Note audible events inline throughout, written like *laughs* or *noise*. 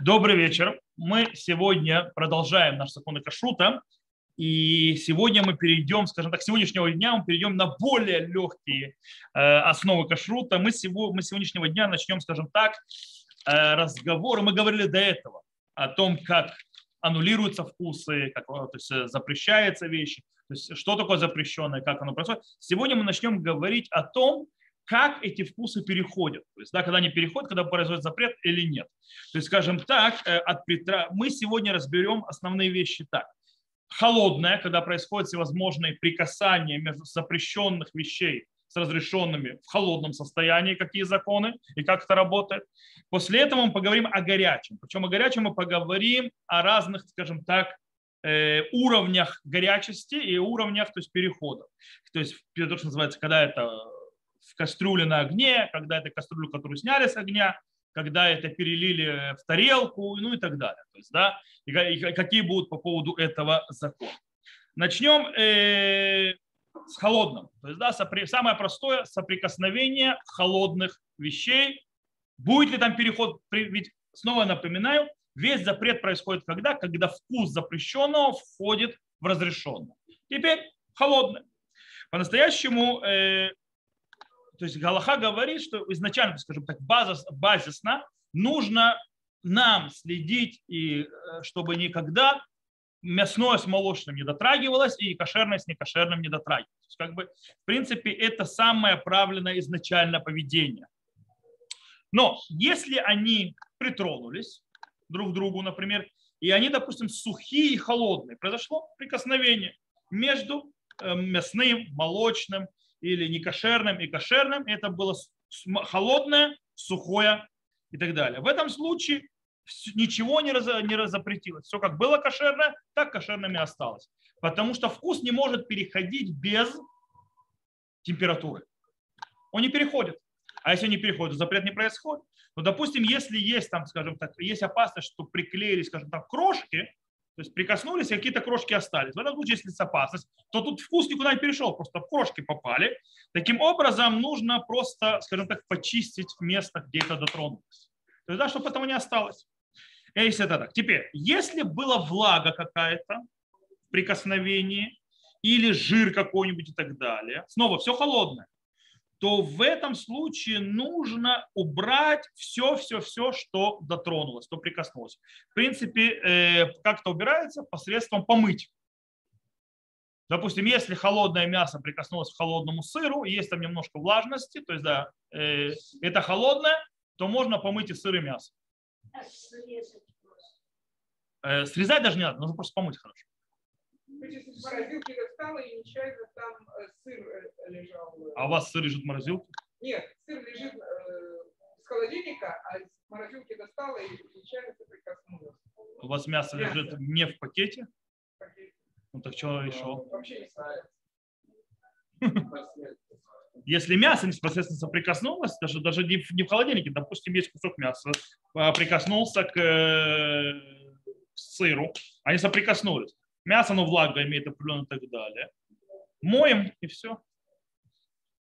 Добрый вечер. Мы сегодня продолжаем наш закон кашрута. И сегодня мы перейдем, скажем так, с сегодняшнего дня мы перейдем на более легкие э, основы кашрута. Мы, сего, мы с сегодняшнего дня начнем, скажем так, э, разговоры. Мы говорили до этого о том, как аннулируются вкусы, как то есть, э, запрещаются вещи, то есть что такое запрещенное, как оно происходит. Сегодня мы начнем говорить о том, как эти вкусы переходят. То есть, да, когда они переходят, когда произойдет запрет или нет. То есть, скажем так, э, от притра... мы сегодня разберем основные вещи так. Холодное, когда происходят всевозможные прикасания между запрещенных вещей с разрешенными в холодном состоянии, какие законы и как это работает. После этого мы поговорим о горячем. Причем о горячем мы поговорим о разных, скажем так, э, уровнях горячести и уровнях то есть, переходов. То есть, то, что называется, когда это в кастрюле на огне, когда это кастрюлю, которую сняли с огня, когда это перелили в тарелку, ну и так далее. То есть, да, и какие будут по поводу этого закона. Начнем э, с холодным. То есть, да, сопри, самое простое соприкосновение холодных вещей. Будет ли там переход? Ведь, снова напоминаю, весь запрет происходит когда? Когда вкус запрещенного входит в разрешенное. Теперь холодное. По-настоящему э, то есть Галаха говорит, что изначально, скажем так, базис, базисно нужно нам следить, и, э, чтобы никогда мясное с молочным не дотрагивалось и кошерное с некошерным не дотрагивалось. То есть, как бы, в принципе, это самое правильное изначально поведение. Но если они притронулись друг к другу, например, и они, допустим, сухие и холодные, произошло прикосновение между э, мясным, молочным или некошерным и кошерным, это было холодное, сухое и так далее. В этом случае ничего не, раз, не разопретилось. Все как было кошерное, так кошерным и осталось. Потому что вкус не может переходить без температуры. Он не переходит. А если не переходит, запрет не происходит. Ну, допустим, если есть там, скажем так, есть опасность, что приклеились, скажем так, крошки, то есть прикоснулись, какие-то крошки остались. В этом случае, если есть опасность, то тут вкус никуда не перешел, просто в крошки попали. Таким образом, нужно просто, скажем так, почистить место, где это дотронулось. То есть, да, чтобы этого не осталось. Если это так. Теперь, если была влага какая-то в прикосновении, или жир какой-нибудь и так далее, снова все холодное, то в этом случае нужно убрать все-все-все, что дотронулось, что прикоснулось. В принципе, э, как это убирается? Посредством помыть. Допустим, если холодное мясо прикоснулось к холодному сыру, есть там немножко влажности, то есть да, э, это холодное, то можно помыть и сыр и мясо. Э, срезать даже не надо, нужно просто помыть хорошо. В морозилке достала и нечаянно там э, сыр э, лежал. А у вас сыр лежит в морозилке? Нет, сыр лежит э, с холодильника, а из морозилки достала и нечаянно соприкоснулась. У вас мясо, мясо. лежит не в пакете? В пакете. Ну так что еще? Вообще не знаю. Если мясо непосредственно соприкоснулось, даже, даже не, в, не в холодильнике, допустим, есть кусок мяса, а, прикоснулся к, э, к сыру, они соприкоснулись мясо, оно влага имеет определенно и так далее. Моем и все,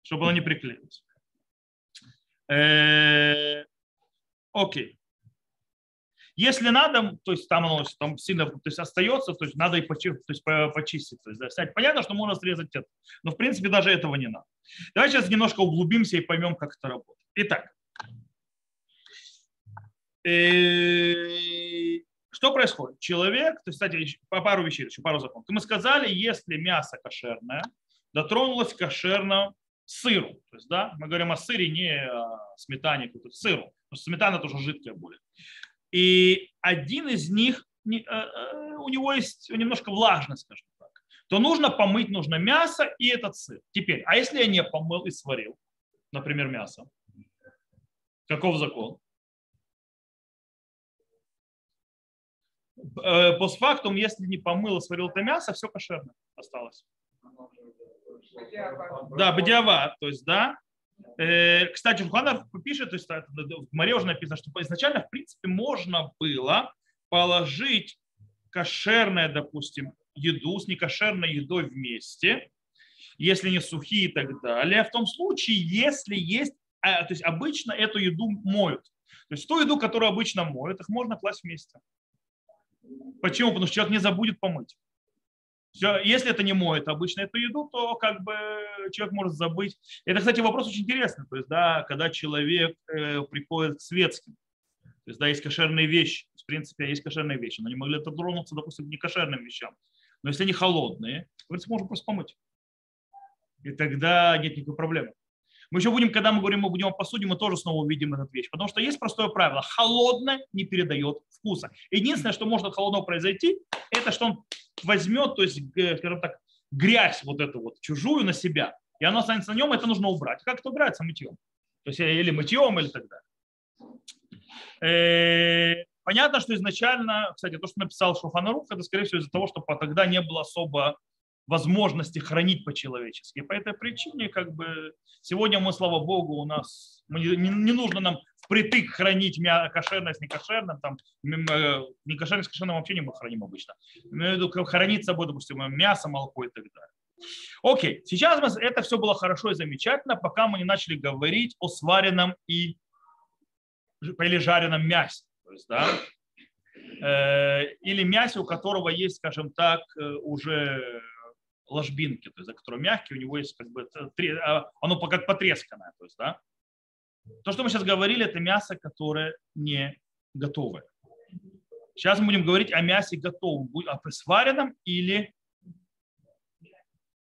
чтобы оно не приклеилось. Э, окей. Если надо, то есть там оно там сильно то есть остается, то есть надо и почистить, то есть почистить. То есть, да, снять. Понятно, что можно срезать это, но в принципе даже этого не надо. Давайте сейчас немножко углубимся и поймем, как это работает. Итак, э, что происходит? Человек, то есть, кстати, по пару вещей, еще пару законов. Мы сказали, если мясо кошерное, дотронулось к кошерному сыру. То есть, да, мы говорим о сыре, не о сметане, а сыру. Потому сметана тоже жидкая будет. И один из них, э, э, у него есть немножко влажность, скажем так, то нужно помыть нужно мясо и этот сыр. Теперь, а если я не помыл и сварил, например, мясо, каков закон? Постфактум, если не помыл сварил это мясо, все кошерно осталось. Да, бадиава, то есть, да. Э, кстати, Жуханов пишет, то есть в Море уже написано, что изначально, в принципе, можно было положить кошерное, допустим, еду с некошерной едой вместе, если не сухие и так далее, в том случае, если есть, а, то есть обычно эту еду моют. То есть ту еду, которую обычно моют, их можно класть вместе. Почему? Потому что человек не забудет помыть. Все, если это не моет обычно эту еду, то как бы человек может забыть. Это, кстати, вопрос очень интересный. То есть, да, когда человек э, приходит к светским, то есть, да, есть кошерные вещи. В принципе, есть кошерные вещи, но они могли это тронуться, допустим, к некошерным вещам. Но если они холодные, в принципе, можно просто помыть. И тогда нет никакой проблемы. Мы еще будем, когда мы говорим, мы будем о посуде, мы тоже снова увидим эту вещь. Потому что есть простое правило. Холодное не передает вкуса. Единственное, что может от холодного произойти, это что он возьмет, то есть, скажем так, грязь вот эту вот чужую на себя, и оно останется на нем, это нужно убрать. Как это убирается? Мытьем. То есть или мытьем, или далее. Э, понятно, что изначально, кстати, то, что написал Шуфанарух, это, скорее всего, из-за того, что тогда не было особо возможности хранить по-человечески. По этой причине, как бы, сегодня мы, слава богу, у нас мы не, не нужно нам впритык хранить мя, кошерное с некошерным, там, э, некошерное с кошерным вообще не мы храним обычно. Хранить с собой, допустим, мясо, молоко и так далее. Окей, сейчас мы, это все было хорошо и замечательно, пока мы не начали говорить о сваренном и или жареном мясе. То есть, да, э, или мясе, у которого есть, скажем так, э, уже ложбинки, то есть, да, которые мягкие, у него есть как бы, а, оно как потресканное. То, есть, да. то, что мы сейчас говорили, это мясо, которое не готовое. Сейчас мы будем говорить о мясе готовом, о сваренном или,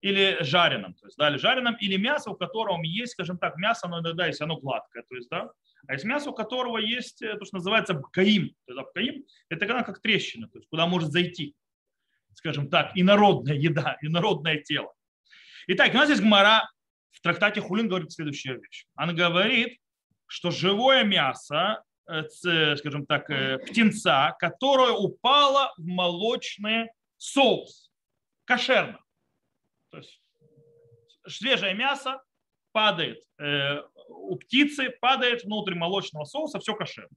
или жареном. То есть, да, или жареном, или мясо, у которого есть, скажем так, мясо, но иногда, если оно гладкое, то есть, да, а есть мясо, у которого есть э, то, что называется бкаим. То есть, бкаим – это когда как трещина, то есть куда может зайти скажем так, инородная еда, инородное тело. Итак, у нас есть Гмара в трактате Хулин говорит следующая вещь. Она говорит, что живое мясо, э, скажем так, э, птенца, которое упало в молочный соус, кошерно. То есть свежее мясо падает э, у птицы, падает внутрь молочного соуса, все кошерно.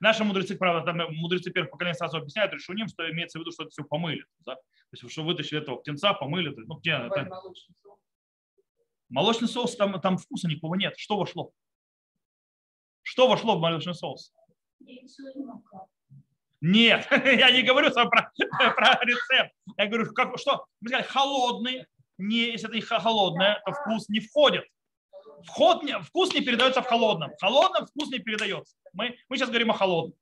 Наши мудрецы, правда, там мудрецы первых поколений сразу объясняют решением, что имеется в виду, что это все помыли. Да? То есть, что вытащили этого птенца, помыли. Ну, где, это... молочный, соус. молочный соус, там, там вкуса никакого нет. Что вошло? Что вошло в молочный соус? Нет, *laughs* я не говорю про, *laughs* про рецепт. Я говорю, как, что? Мы сказали, холодный, не, если это холодное, то вкус не входит. Вход вкус не передается в холодном. В холодном вкус не передается. Мы, мы сейчас говорим о холодном.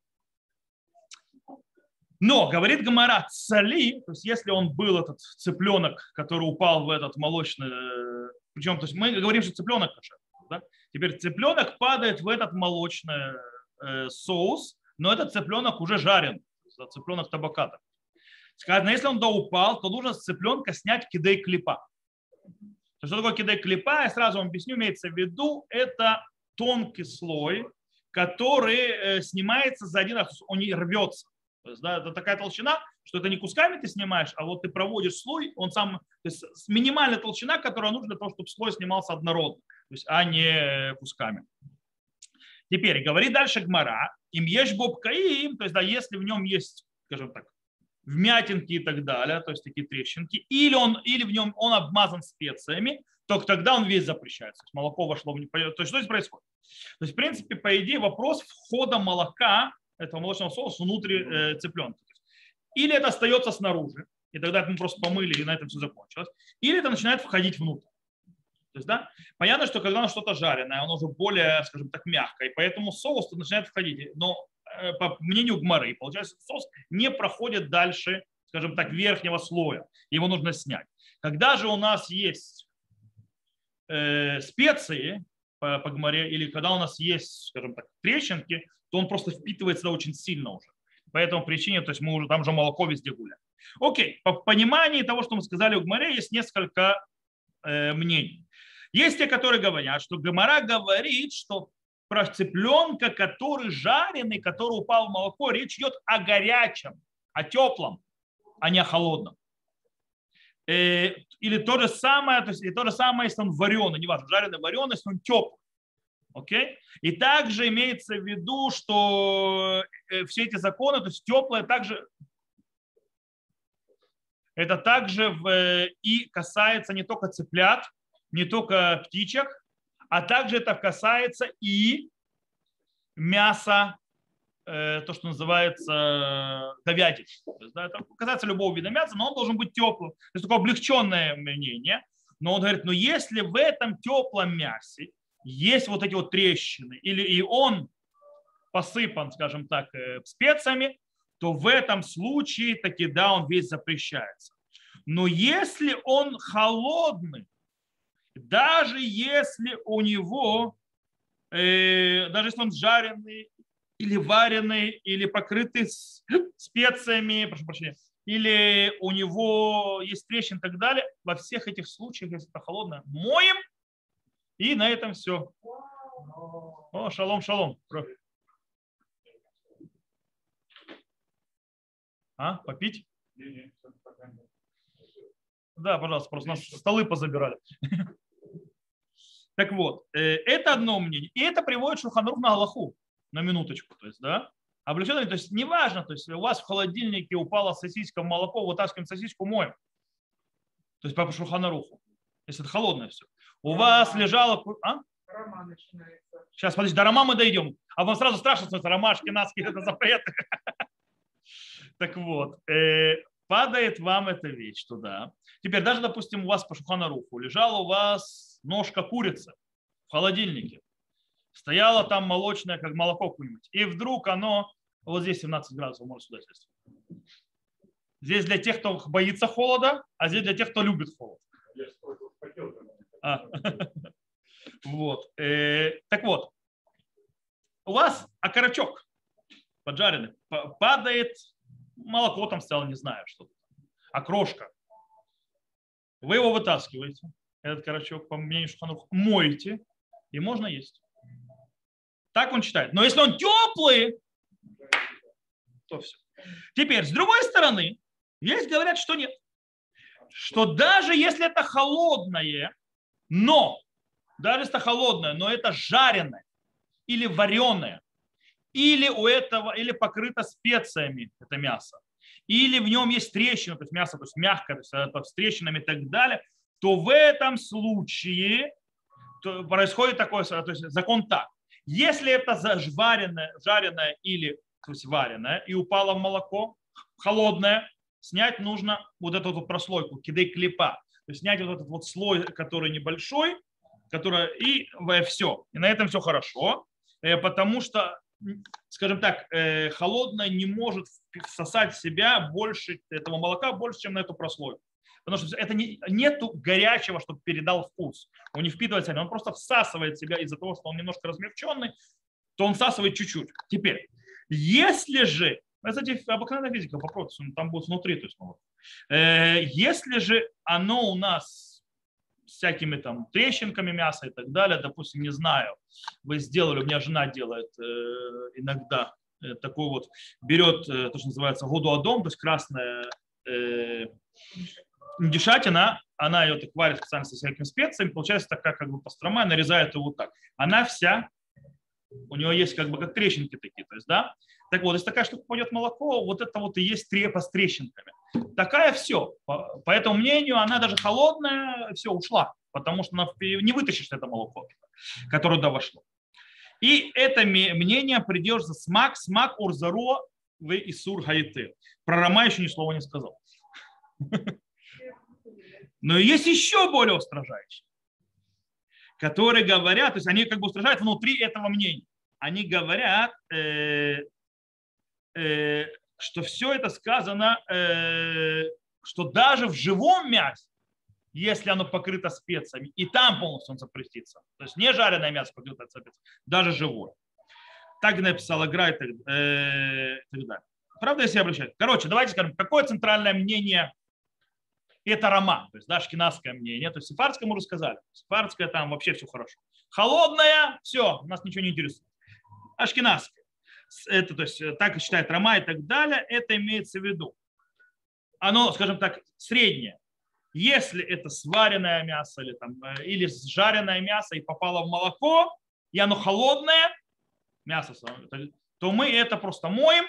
Но, говорит Гамара, цали, то есть если он был этот цыпленок, который упал в этот молочный, причем, то есть мы говорим, что цыпленок кошер, да? теперь цыпленок падает в этот молочный э, соус, но этот цыпленок уже жарен, цыпленок табаката. Сказано, если он да упал, то нужно с цыпленка снять кидей клипа. Что такое кидей клипа? Я сразу вам объясню, имеется в виду, это тонкий слой, который э, снимается за один раз, он не рвется. То есть, да, это такая толщина, что это не кусками ты снимаешь, а вот ты проводишь слой, он сам, то есть минимальная толщина, которая нужна для того, чтобы слой снимался однородно, то есть, а не кусками. Теперь говорит дальше Гмара, им есть бобкаим, то есть да, если в нем есть, скажем так, вмятинки и так далее, то есть такие трещинки, или, он, или в нем он обмазан специями, то тогда он весь запрещается. То есть молоко вошло в... То есть что здесь происходит? То есть, в принципе, по идее, вопрос входа молока, этого молочного соуса внутрь э, цыпленка. Или это остается снаружи, и тогда мы просто помыли, и на этом все закончилось. Или это начинает входить внутрь. То есть, да, понятно, что когда оно что-то жареное, оно уже более, скажем так, мягкое, и поэтому соус начинает входить. Но по мнению Гмары, получается, соус не проходит дальше, скажем так, верхнего слоя. Его нужно снять. Когда же у нас есть э, специи, по, по гморе, или когда у нас есть, скажем так, трещинки, то он просто впитывается очень сильно уже. По этому причине, то есть мы уже там же молоко везде гуляем. Окей, по понимании того, что мы сказали у Гмаре, есть несколько э, мнений. Есть те, которые говорят, что Гмара говорит, что про цыпленка, который жареный, который упал в молоко, речь идет о горячем, о теплом, а не о холодном. Э, или то же самое, то есть то же самое, если он вареный, неважно, жареный, вареный, если он теплый. Окей? И также имеется в виду, что э, все эти законы, то есть теплое также это также в, э, и касается не только цыплят, не только птичек, а также это касается и мясо, э, то, что называется есть, да, это касается любого вида мяса, но он должен быть теплым. То есть такое облегченное мнение. Но он говорит, но если в этом теплом мясе есть вот эти вот трещины, или и он посыпан, скажем так, э, специями, то в этом случае таки да, он весь запрещается. Но если он холодный, даже если у него, э, даже если он жареный или вареный, или покрытый специями, прошу прощения, или у него есть трещины и так далее, во всех этих случаях, если это холодное, моем, и на этом все. О, шалом, шалом. А, попить? Да, пожалуйста, просто нас столы позабирали. *laughs* Так вот, э, это одно мнение. И это приводит Шуханрух на Аллаху, на минуточку. То есть, да? Облегченный, то есть неважно, то есть у вас в холодильнике упала сосиска в молоко, вытаскиваем сосиску, моем. То есть по Шуханаруху, если это холодное все. У вас лежало... А? Рома начинается. Сейчас, подожди, до рома мы дойдем. А вам сразу страшно, что это ромашки, наски, это запреты. Так вот, э, падает вам эта вещь туда. Теперь даже, допустим, у вас по шуханаруху лежала у вас ножка курицы в холодильнике. Стояла там молочное, как молоко какое-нибудь. И вдруг оно, вот здесь 17 градусов, может сюда сесть. Здесь для тех, кто боится холода, а здесь для тех, кто любит холод. А. *laughs* Вот. Э, так вот, у вас окорочок поджаренный падает молоко там стало, не знаю, что окрошка. Вы его вытаскиваете, этот карачок, по мнению Шуханрух, моете, и можно есть. Так он считает. Но если он теплый, то все. Теперь, с другой стороны, есть говорят, что нет. Что даже если это холодное, но, даже если это холодное, но это жареное или вареное, или у этого, или покрыто специями это мясо, или в нем есть трещина, то есть мясо, то есть мягкое, то есть это с трещинами и так далее, то в этом случае происходит такой то есть закон так. Если это жареное, жареное или то есть вареное и упало в молоко, холодное, снять нужно вот эту вот прослойку, кидей клепа. То есть снять вот этот вот слой, который небольшой, который и все. И на этом все хорошо, э, потому что скажем так, э, холодное не может всосать в себя больше этого молока, больше, чем на эту прослойку. Потому что это не, нету горячего, чтобы передал вкус. Он не впитывается, он просто всасывает себя из-за того, что он немножко размягченный, то он всасывает чуть-чуть. Теперь, если же, кстати, обыкновенная физика, попробуйте, там будет внутри, то есть, ну, э, если же оно у нас всякими там трещинками мяса и так далее. Допустим, не знаю, вы сделали, у меня жена делает э, иногда э, такой вот, берет э, то, что называется годуадом, то есть красная э, дешатина, она ее так варит специально со всякими специями, получается такая как бы пастрома, нарезает ее вот так. Она вся, у нее есть как бы как трещинки такие, то есть, да, так вот, если такая штука пойдет молоко, вот это вот и есть трепа с трещинками. Такая все. По, по этому мнению, она даже холодная, все, ушла, потому что она, не вытащишь это молоко, которое туда вошло. И это мнение придерживается смак, смак урзаро в Исур Гаите. Про Рома еще ни слова не сказал. *laughs* Но есть еще более устражающие, которые говорят, то есть они как бы устражают внутри этого мнения. Они говорят, э, э, что все это сказано, э, что даже в живом мясе, если оно покрыто специями, и там полностью он запретится. То есть не жареное мясо покрыто специями, даже живое. Так написал Игра и э, так далее. Правда, если я обращаюсь? Короче, давайте скажем, какое центральное мнение это рома, то есть да, шкинавское мнение. То есть сефардское мы рассказали. Сефардское там вообще все хорошо. Холодное, все, нас ничего не интересует. Ашкенадское это, то есть так считает Рома и так далее, это имеется в виду. Оно, скажем так, среднее. Если это сваренное мясо или, там, э, или жареное мясо и попало в молоко, и оно холодное, мясо, то мы это просто моем,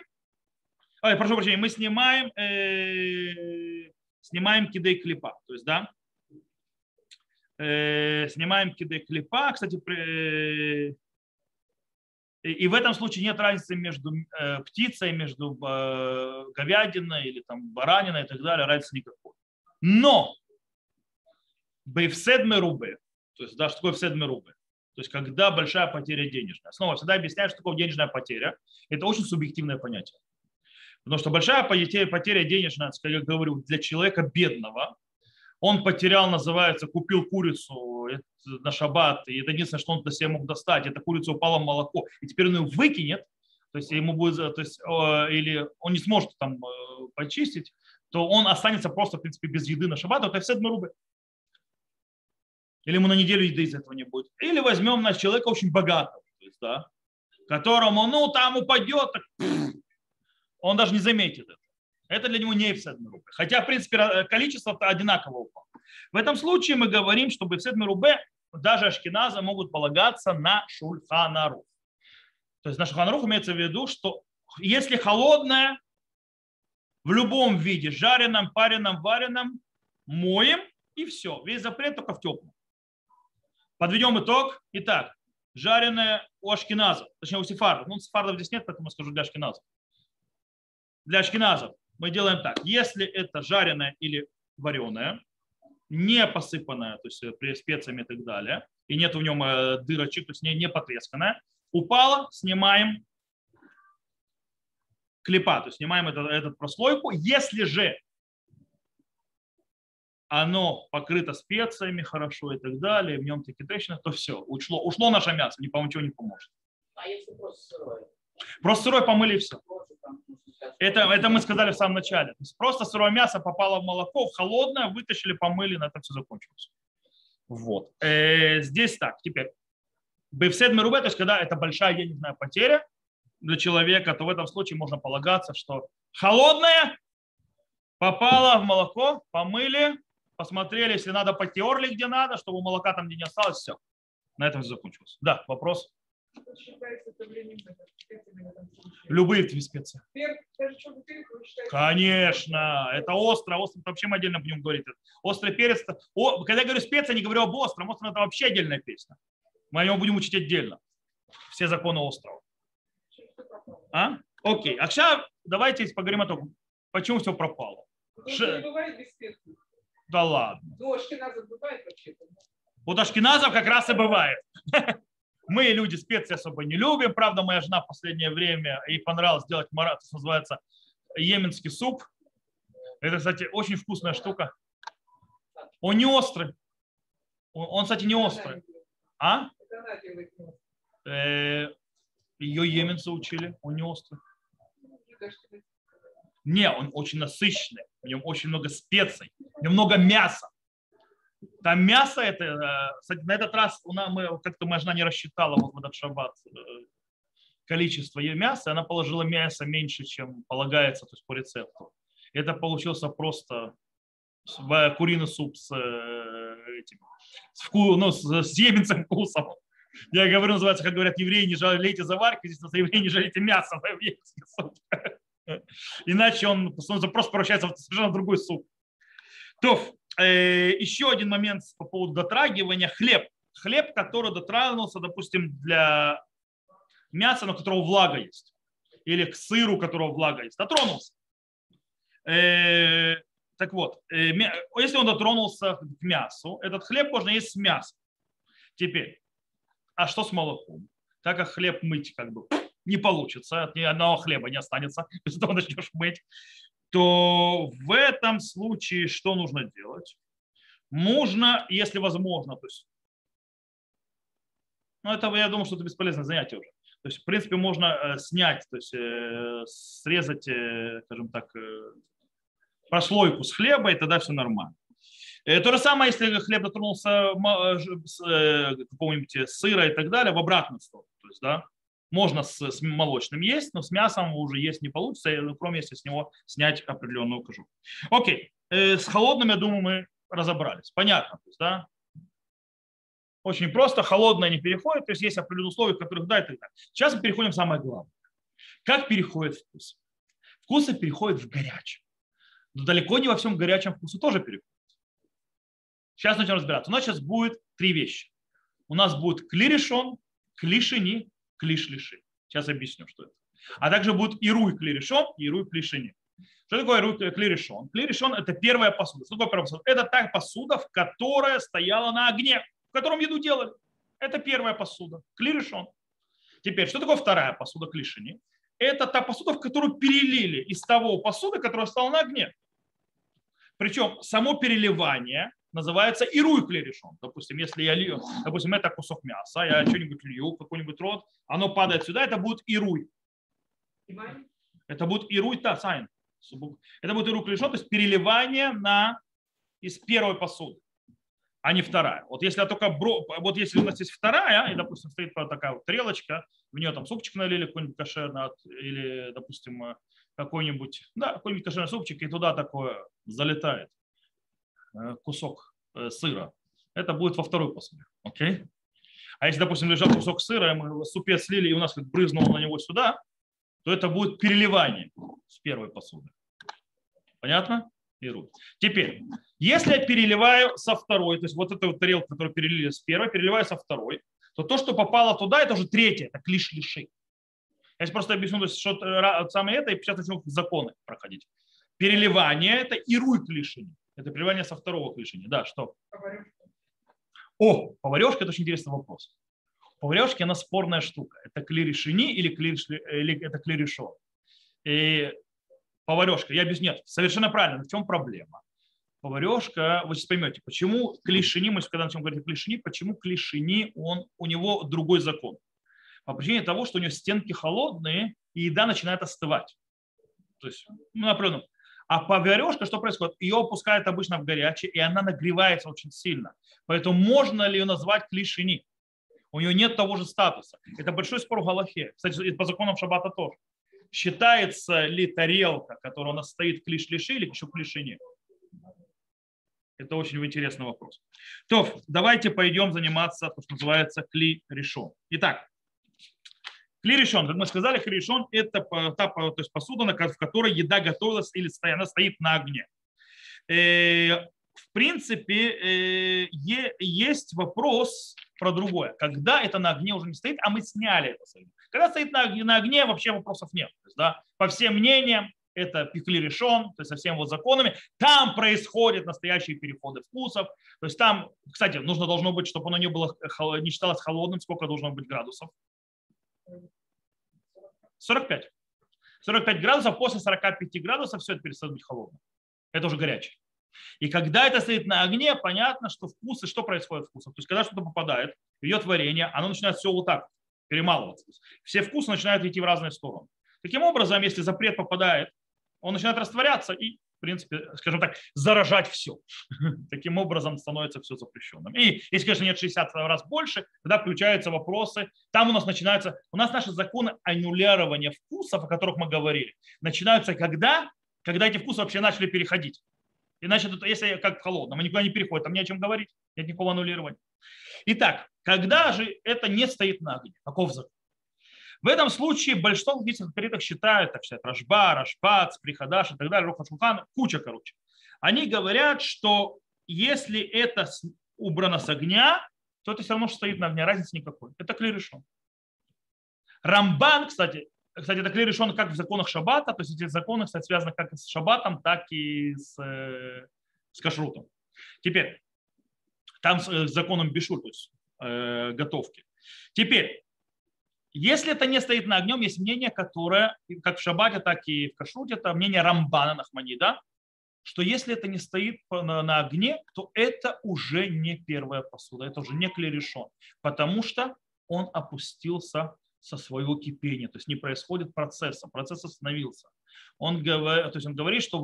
ой, прошу прощения, мы снимаем, э, снимаем кидей клипа. То есть, да, э, снимаем кидей клипа. Кстати, при, И в этом случае нет разницы между э, птицей, между э, говядиной или там бараниной и так далее, разницы никакой. Но бейфсед мерубе, то есть да, что такое фсед мерубе? То есть когда большая потеря денежная. Снова всегда объясняю, что такое денежная потеря. Это очень субъективное понятие. Потому что большая потеря, денежная, как я говорю, для человека бедного, он потерял, называется, купил курицу на шаббат, и это единственное, что он до себя мог достать, эта курица упала в молоко, и теперь он ее выкинет, то есть ему будет, то есть, или он не сможет там э, почистить, то он останется просто, в принципе, без еды на шаббат, это все рубы. Или ему на неделю еды из этого не будет. Или возьмем на человека очень богатого, то есть, да, которому, ну, там упадет, так, он даже не заметит это. Это для него не Эфсед Мерубе. Хотя, в принципе, количество одинаково упало. В этом случае мы говорим, что Эфсед Мерубе даже ашкеназы могут полагаться на Шульханарух. То есть на Шульханарух имеется в виду, что если холодное, в любом виде, жареном, пареном, вареном, моем и все. Весь запрет только в теплом. Подведем итог. Итак, жареное у ашкеназов, точнее у сефардов. Ну, сефардов здесь нет, поэтому скажу для ашкеназов. Для ашкеназов мы делаем так. Если это жареное или вареное, не посыпанное, то есть э, специями и так далее, и нет в нем э, дырочек, то есть не, не потресканное, упало, снимаем клепа, то есть снимаем этот, этот прослойку. Если же оно покрыто специями хорошо и так далее, в нем такие трещины, то все, ушло, ушло наше мясо, ни по ничего не поможет. А если просто сырое? Просто сырой помыли и все. Это, это мы сказали в самом начале. То есть просто сырое мясо попало в молоко, в холодное, вытащили, помыли, на этом все закончилось. Вот. Э, здесь так, теперь. Бефсед Мерубе, то есть когда это большая денежная потеря для человека, то в этом случае можно полагаться, что холодное попало в молоко, помыли, посмотрели, если надо, потерли где надо, чтобы молока там где не осталось, все. На этом все закончилось. Да, вопрос? Любые специи. Конечно, это остро. Острый вообще мы отдельно будем говорить. Острый перец. О, когда я говорю специя, не говорю об остром. Остром это вообще отдельная песня. Мы о нем будем учить отдельно. Все законы острова. А? Окей. А сейчас давайте поговорим о том, почему все пропало. Ш... Да ладно. Ну, ашкеназов бывает вообще-то. Вот ашкеназов как раз и бывает. *laughs* Мы, люди, специи особо не любим. Правда, моя жена в последнее время, ей понравилось делать марат, что называется йеменский суп. Это, кстати, очень вкусная штука. Он не острый. Он, кстати, не острый. А? Э, Ее йеменцы учили. Он не острый. Не, он очень насыщенный. В нем очень много специй. В нем много мяса. Там мясо это, э, кстати, на этот раз у нас, мы, как-то моя жена не рассчитала вот этот шаббат э, количество ее мяса, она положила мясо меньше, чем полагается, то есть по рецепту. Это получился просто куриный суп с э, этим, с, вку, ну, с, с еменцем вкусом. Я говорю, называется, как говорят евреи, не жалейте заварки, здесь на евреи не жалейте мясо. *laughs* Иначе он, он просто превращается в совершенно другой суп. То, э, еще один момент по поводу дотрагивания. Хлеб. Хлеб, который дотронулся, допустим, для мяса, на которого влага есть. Или к сыру, которого влага есть. Дотронулся. Э, так вот, э, если он дотронулся к мясу, этот хлеб можно есть с мясом. Теперь, а что с молоком? Так как хлеб мыть как бы не получится, от ни одного хлеба не останется, если ты начнешь мыть то в этом случае что нужно делать? Можно, если возможно, то есть, ну это я думаю, что это бесполезное занятие уже. То есть, в принципе, можно э, снять, то есть э, срезать, э, скажем так, прослойку с хлеба, и тогда все нормально. То же самое, если хлеб дотронулся какого-нибудь сыра и так далее, в обратную сторону. То есть, да, можно с, с молочным есть, но с мясом уже есть не получится, кроме если с него снять определенную кожу. Окей, э, с холодным, я думаю, мы разобрались. Понятно, то есть, да? Очень просто, холодное не переходит, то есть есть определенные условия, которых да и так далее. Сейчас мы переходим в самое главное. Как переходит вкус? Вкусы переходят в горячий. Но далеко не во всем горячем вкусу тоже переходит. Сейчас начнем разбираться. У нас сейчас будет три вещи. У нас будет клирешон, клишини клиш лиши. Сейчас объясню, что это. А также будет ируй клирешон и ируй клишини. Что такое ируй клирешон? Клирешон – это первая посуда. Что такое первая посуда? Это та посуда, в которой стояла на огне, в котором еду делали. Это первая посуда. Клирешон. Теперь, что такое вторая посуда клишини? Это та посуда, в которую перелили из того посуды, которая стала на огне. Причем само переливание называется ируй клерешон. Допустим, если я лью, допустим, это кусок мяса, я что-нибудь лью, какой-нибудь рот, оно падает сюда, это будет ируй. Это будет ируй та сайн. Это будет ируй клерешон, то есть переливание на, из первой посуды, а не вторая. Вот если я только бро, вот если у нас есть вторая, и, допустим, стоит такая вот тарелочка, в нее там супчик налили какой-нибудь кошерный, или, допустим, какой-нибудь, да, какой-нибудь кошерный супчик, и туда такое залетает Э, кусок э, сыра, это будет во второй посуде. Окей? А если, допустим, лежал кусок сыра, мы супец слили, и у нас как брызнуло на него сюда, то это будет переливание с первой посуды. Понятно? Берут. Теперь, если я переливаю со второй, то есть вот эту вот тарелку, которую перелили с первой, переливаю со второй, то то, что попало туда, это уже третье, это клиш-лиши. Я сейчас просто объясню, то есть, что самое это, и сейчас начнем законы проходить. Переливание – это ируй клишини. Это переливание со второго клишини. Да, что? О, поварешка – это очень интересный вопрос. Поварешки, она спорная штука. Это клиришини или, клиришли, или это клиришон. И поварешка, я без нет, совершенно правильно. В чем проблема? Поварешка, вы сейчас поймете, почему клишини, мы когда начнем говорить о клишини, почему клишини, он, у него другой закон. По причине того, что у него стенки холодные, и еда начинает остывать. То есть, ну, например, а поварешка, что происходит? Ее опускают обычно в горячее, и она нагревается очень сильно. Поэтому можно ли ее назвать клишини? У нее нет того же статуса. Это большой спор в Галахе. Кстати, по законам Шаббата тоже. Считается ли тарелка, которая у нас стоит клиш-лиши или еще клишини? Это очень интересный вопрос. То, давайте пойдем заниматься то, что называется кли решен. Итак, Кли решен, как мы сказали, кли решен – это та то есть посуда, в которой еда готовилась или она стоит на огне. Э, в принципе, э, есть вопрос про другое. Когда это на огне уже не стоит, а мы сняли это. Когда стоит на огне, на огне вообще вопросов нет. То есть, да, по всем мнениям, это пикли решен, то есть со всеми вот законами. Там происходят настоящие переходы вкусов. То есть там, кстати, нужно должно быть, чтобы оно не было не считалось холодным, сколько должно быть градусов. 45. 45 градусов, после 45 градусов все это перестает быть холодным. Это уже горячее. И когда это стоит на огне, понятно, что вкусы, что происходит в вкусах. То есть когда что-то попадает, идет варенье, оно начинает все вот так перемалываться. Все вкусы начинают идти в разные стороны. Таким образом, если запрет попадает, он начинает растворяться и в принципе, скажем так, заражать все. *laughs* Таким образом становится все запрещенным. И если, конечно, нет 60 раз больше, тогда включаются вопросы. Там у нас начинаются, у нас наши законы аннулирования вкусов, о которых мы говорили, начинаются когда? Когда эти вкусы вообще начали переходить. Иначе, если как в холодном, они никуда не переходят, там не о чем говорить, нет никакого аннулирования. Итак, когда же это не стоит на огне? Каков закон? В этом случае большинство логических авторитетов считают, так считают Рашба, Рашпац, Приходаш и так далее, Рухашухан, куча, короче. Они говорят, что если это убрано с огня, то это все равно, что стоит на огне, разницы никакой. Это клей решен. Рамбан, кстати, кстати, это клей как в законах Шаббата, то есть эти законы, кстати, связаны как с Шаббатом, так и с, э, с кашрутом. Теперь, там с э, законом Бишур, то есть э, готовки. Теперь, если это не стоит на огнем, есть мнение, которое, как в Шабате, так и в Кашруте, это мнение Рамбана Нахманида, что если это не стоит на, огне, то это уже не первая посуда, это уже не клерешон, потому что он опустился со своего кипения, то есть не происходит процесса, процесс остановился. Он, говорит, то есть он говорит, что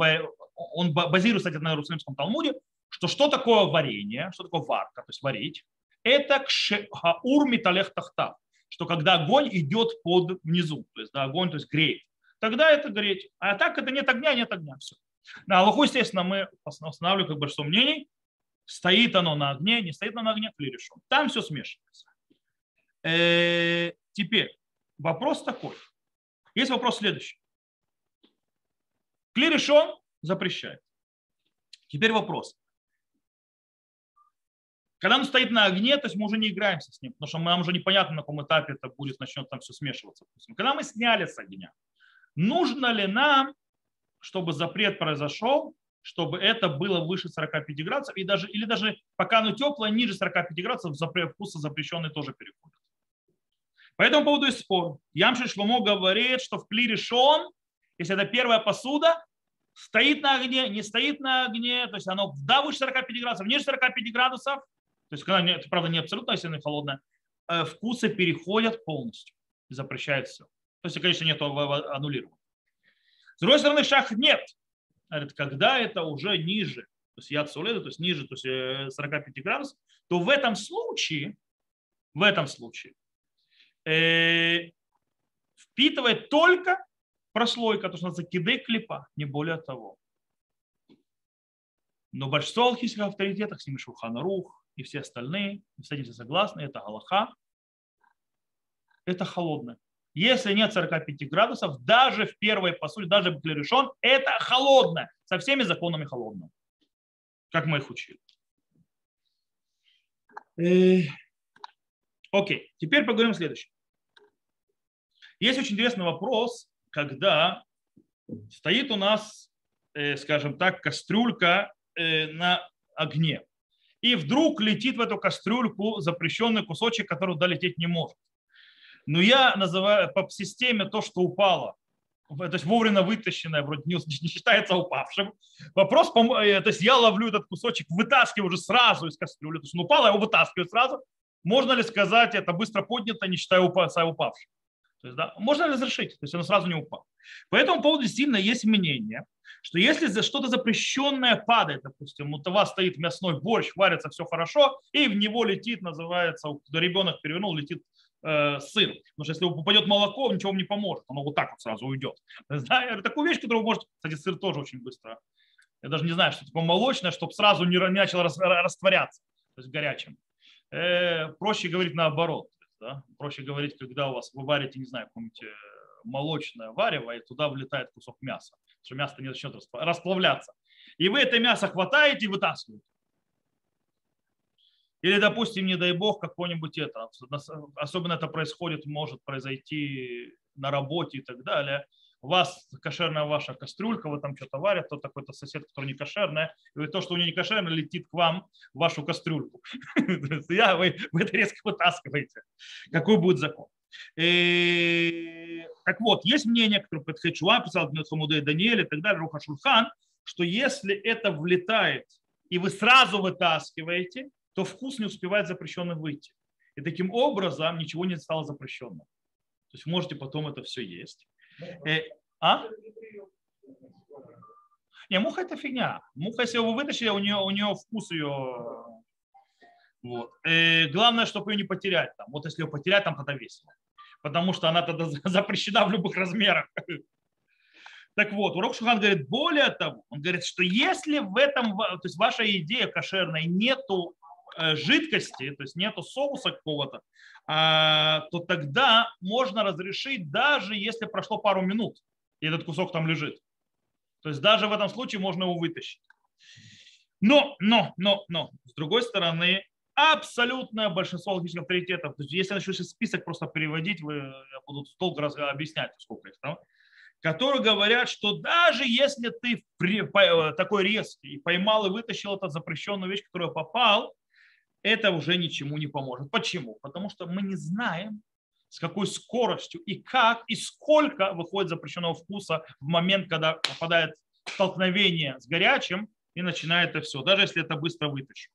он базируется кстати, на Иерусалимском Талмуде, что что такое варенье, что такое варка, то есть варить, это кшеур металех тахтав, что когда огонь идет под внизу, то есть да, огонь то есть греет, тогда это греть. А так это нет огня, нет огня. Все. На Аллаху, естественно, мы устанавливаем как большинство мнений, стоит оно на огне, не стоит оно на огне, клерешон. Там все смешивается. Э, теперь вопрос такой. Есть вопрос следующий. Клерешон запрещает. Теперь вопрос. Когда он стоит на огне, то есть мы уже не играемся с ним, потому что нам уже непонятно, на каком этапе это будет, начнет там все смешиваться. Когда мы сняли с огня, нужно ли нам, чтобы запрет произошел, чтобы это было выше 45 градусов, и даже, или даже пока оно теплое, ниже 45 градусов, запрет, вкусы запрещенный тоже переходит. По этому поводу есть спор. Ямши Шломо говорит, что в кли решен, если это первая посуда, стоит на огне, не стоит на огне, то есть оно да, выше 45 градусов, ниже 45 градусов, то есть когда, это, правда, не абсолютно сильно холодное, э, вкусы переходят полностью и запрещает все. То есть, конечно, нет аннулирования. С другой стороны, шах нет. Говорит, когда это уже ниже, то есть яд суледа, то есть ниже то есть 45 э, градусов, то в этом случае, в этом случае э, впитывает только прослойка, то, что называется кидей клипа, не более того. Но большинство алхимических авторитетов, с ними Шурхан Рух и все остальные, с этим все согласны, это Галаха, это холодное. Если нет 45 градусов, даже в первой посуде, даже в решен, это холодное, со всеми законами холодного, как мы их учили. Окей, теперь поговорим о следующем. Есть очень интересный вопрос, когда стоит у нас, э, скажем так, кастрюлька э, на огне, и вдруг летит в эту кастрюльку запрещенный кусочек, который туда лететь не может. Но я называю по системе то, что упало, то есть вовремя вытащенное, вроде не, не считается упавшим. Вопрос, э, то есть я ловлю этот кусочек, вытаскиваю уже сразу из кастрюли, то есть он упал, я его вытаскиваю сразу. Можно ли сказать, это быстро поднято, не считая упавшим? То есть, да, можно разрешить, то есть оно сразу не упало. По этому поводу действительно есть мнение, что если что-то запрещенное падает, допустим, у вас стоит мясной борщ, варится все хорошо, и в него летит, называется, ребенок перевернул, летит э, сыр. Потому что если упадет молоко, ничего вам не поможет. Оно вот так вот сразу уйдет. Знаю, *laughs* такую вещь, которую может... Кстати, сыр тоже очень быстро. Я даже не знаю, что такое молочное, чтобы сразу не начал растворяться, то есть горячим. Э, проще говорить наоборот. Да? Проще говорить, когда у вас вы варите, не знаю, какое-нибудь э, молочное варево, и туда влетает кусок мяса, что мясо не начнет расплавляться. И вы это мясо хватаете и вытаскиваете. Или, допустим, не дай бог, какой-нибудь это, особенно это происходит, может произойти на работе и так далее. Вас кошерная ваша кастрюлька, вы там что-то варят, то такой-то сосед, который не кошерная, и то, что у него не кошерное, летит к вам в вашу кастрюльку. *laughs* Я, вы, вы это резко вытаскиваете. Какой будет закон? И, так вот, есть мнение, которое Петхечуа писал Хамуда и Даниэль и так далее, Руха Шульхан, что если это влетает, и вы сразу вытаскиваете, то вкус не успевает запрещенным выйти. И таким образом ничего не стало запрещенным. То есть можете потом это все есть. Э, а? Не, муха это фигня. Муха, если вы вытащили, у нее, у нее вкус ее... Вот. И э, главное, чтобы ее не потерять. Там. Вот если ее потерять, там тогда весело. Потому что она тогда *laughs* запрещена в любых размерах. *laughs* Так вот, урок Шухан говорит, более того, он говорит, что если в этом, то есть ваша идея кошерная, нету жидкости, то есть нету соуса какого-то, а, то тогда можно разрешить, даже если прошло пару минут, и этот кусок там лежит. То есть даже в этом случае можно его вытащить. Но, но, но, но, с другой стороны, абсолютное большинство логических авторитетов, то есть если я начну список просто переводить, вы, я буду долго раз объяснять, сколько их там, которые говорят, что даже если ты э, такой резкий поймал и вытащил эту запрещенную вещь, которую попал, это уже ничему не поможет. Почему? Потому что мы не знаем, с какой скоростью и как и сколько выходит запрещенного вкуса в момент, когда попадает столкновение с горячим и начинает это все, даже если это быстро вытащу.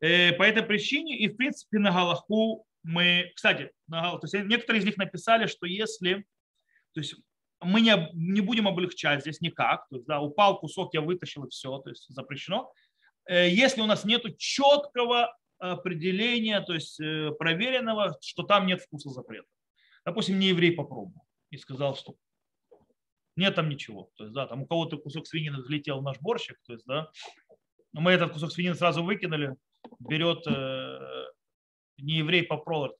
Э, по этой причине и в принципе на Галаху мы, кстати, на, то есть некоторые из них написали, что если, то есть мы не, не будем облегчать здесь никак, то есть да, упал кусок, я вытащил и все, то есть запрещено. Э, если у нас нет четкого определения, то есть э, проверенного, что там нет вкуса запрета. Допустим, не еврей попробовал и сказал, что нет там ничего. То есть, да, там у кого-то кусок свинины взлетел в наш борщик, то есть, да, но мы этот кусок свинины сразу выкинули, берет э, не еврей попробовал.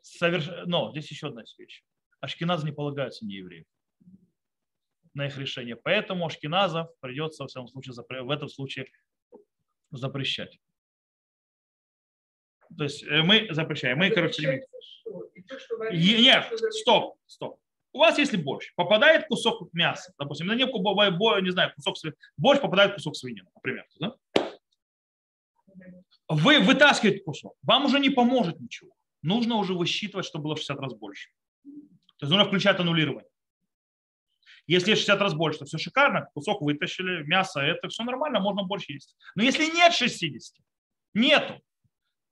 Соверш... Но здесь еще одна вещь. Ашкеназы не полагаются не евреев на их решение. Поэтому ашкеназов придется, в всяком случае, в этом случае запрещать. То есть э, мы запрещаем. Мы, короче, Запрещается что? И то, что варили, Е- и Нет, стоп, стоп. У вас если борщ, попадает кусок мяса, допустим, на бо- не знаю, кусок сви- борщ попадает кусок свинины, например. Да? Вы вытаскиваете кусок, вам уже не поможет ничего. Нужно уже высчитывать, что было в 60 раз больше. То есть нужно включать аннулирование. Если 60 раз больше, то все шикарно, кусок вытащили, мясо, это все нормально, можно борщ есть. Но если нет 60, нету.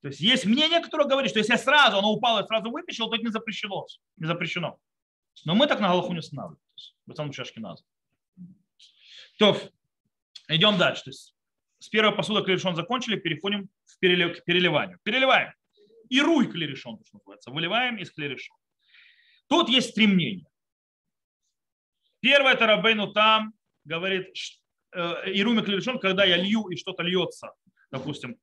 То есть есть мнение, которое говорит, что если сразу оно упало и сразу вытащил, то это не запрещено. Не запрещено. Но мы так на Галаху не есть, В этом чашке наза. То, идем дальше. То есть, с первой посуды клерешон закончили, переходим в перелив- к переливанию. Переливаем. И руй клерешон, то, что называется. Выливаем из клерешон. Тут есть три мнения. Первое это Рабейну там говорит, э, и руми клерешон, когда я лью и что-то льется, допустим,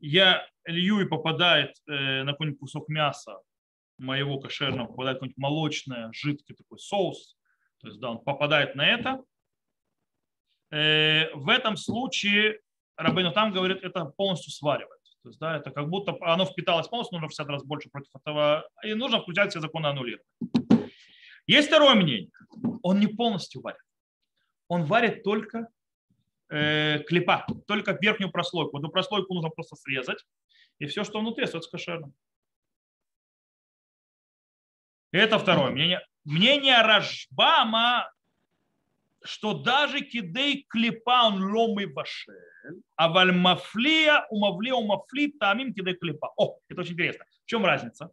я лью и попадает э, на какой-нибудь кусок мяса моего кошерного, попадает какой-нибудь молочное, жидкий такой соус, то есть да, он попадает на это. Э, в этом случае Рабейну там говорит, это полностью сваривает. То есть, да, это как будто оно впиталось полностью, нужно в 50 раз больше против этого, и нужно включать все законы аннулирования. Есть второе мнение. Он не полностью варит. Он варит только э, клепа, только верхнюю прослойку. Эту прослойку нужно просто срезать, и все, что внутри, остается кошерным. Это второе мнение. Мнение Рашбама, что даже кидей клепа он ломы вашель, а вальмафлия умавлия умафли тамим кидей клепа. О, это очень интересно. В чем разница?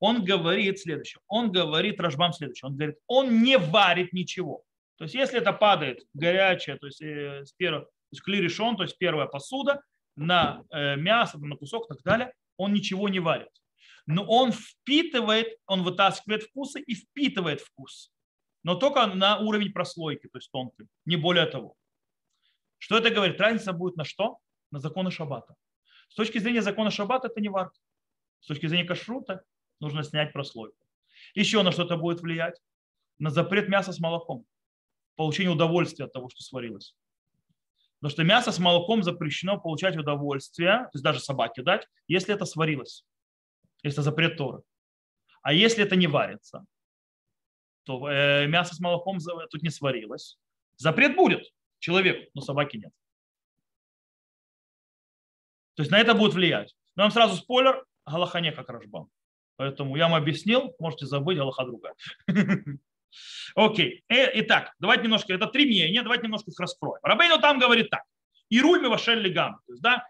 Он говорит следующее. Он говорит Рашбам следующее. Он говорит, он не варит ничего. То есть, если это падает горячее, то есть, э, с первого, то есть клей решен, то есть первая посуда, на э, мясо, на кусок и так далее, он ничего не варит. Но он впитывает, он вытаскивает вкусы и впитывает вкус. Но только на уровень прослойки, то есть тонкий, не более того. Что это говорит? Разница будет на что? На законы шаббата. С точки зрения закона шаббата это не варка. С точки зрения кашрута нужно снять прослойку. Еще на что-то будет влиять? На запрет мяса с молоком. Получение удовольствия от того, что сварилось. Потому что мясо с молоком запрещено получать удовольствие, то есть даже собаке дать, если это сварилось. Если это запрет Торы. А если это не варится, то э, мясо с молоком тут не сварилось. Запрет будет человеку, но собаки нет. То есть на это будет влиять. Но вам сразу спойлер, Галаха не как Рашбам. Поэтому я вам объяснил, можете забыть, Галаха другая. *laughs* Окей. Э, Итак, давайте немножко, это три мнения, давайте немножко их раскроем. Рабейну там говорит так. И вашель лигам. То есть, да,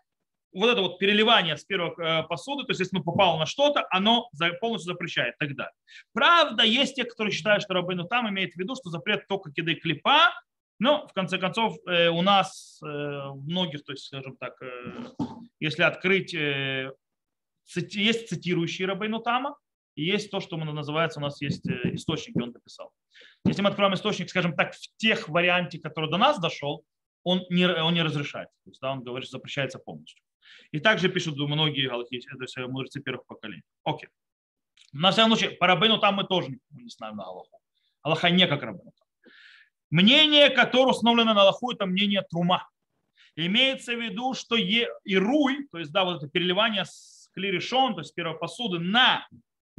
вот это вот переливание с первой э, посуды, то есть если оно попало на что-то, оно полностью запрещает далее. Правда, есть те, которые считают, что Рабейну там имеет в виду, что запрет только кидай клипа, но в конце концов э, у нас многих, то есть, скажем так, если открыть, есть цитирующие Рабейну Тама, и есть то, что мы называется, у нас есть э, источник, где он написал. Если мы откроем источник, скажем так, в тех варианте, который до нас дошел, он не, он не разрешает. То есть, да, он говорит, что запрещается полностью. И также пишут многие галахи, то есть мудрецы первых поколений. Окей. На всяком случае, по Рабейну там мы тоже не знаем на Аллаху. Аллаха не как Рабейну там. Мнение, которое установлено на Аллаху, это мнение Трума. Имеется в виду, что и руй, то есть да, вот это переливание с клирешон, то есть первой посуды на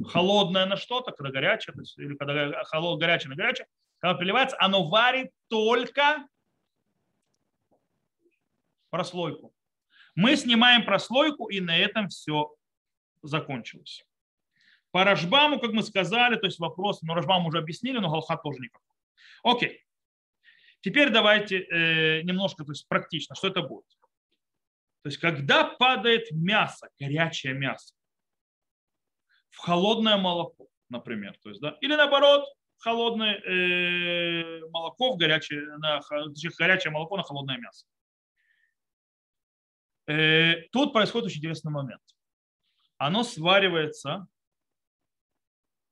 холодное на что-то, когда горячее, то есть, или когда холод, горячее на горячее, когда переливается, оно варит только прослойку. Мы снимаем прослойку, и на этом все закончилось. По Рашбаму, как мы сказали, то есть вопрос, но Рашбам уже объяснили, но Галха тоже никакой. Окей. Теперь давайте э, немножко то есть, практично, что это будет. То есть когда падает мясо, горячее мясо, в холодное молоко, например, то есть, да, или наоборот, холодное э, молоко в горячее, на, горячее молоко на холодное мясо. Э, тут происходит очень интересный момент. Оно сваривается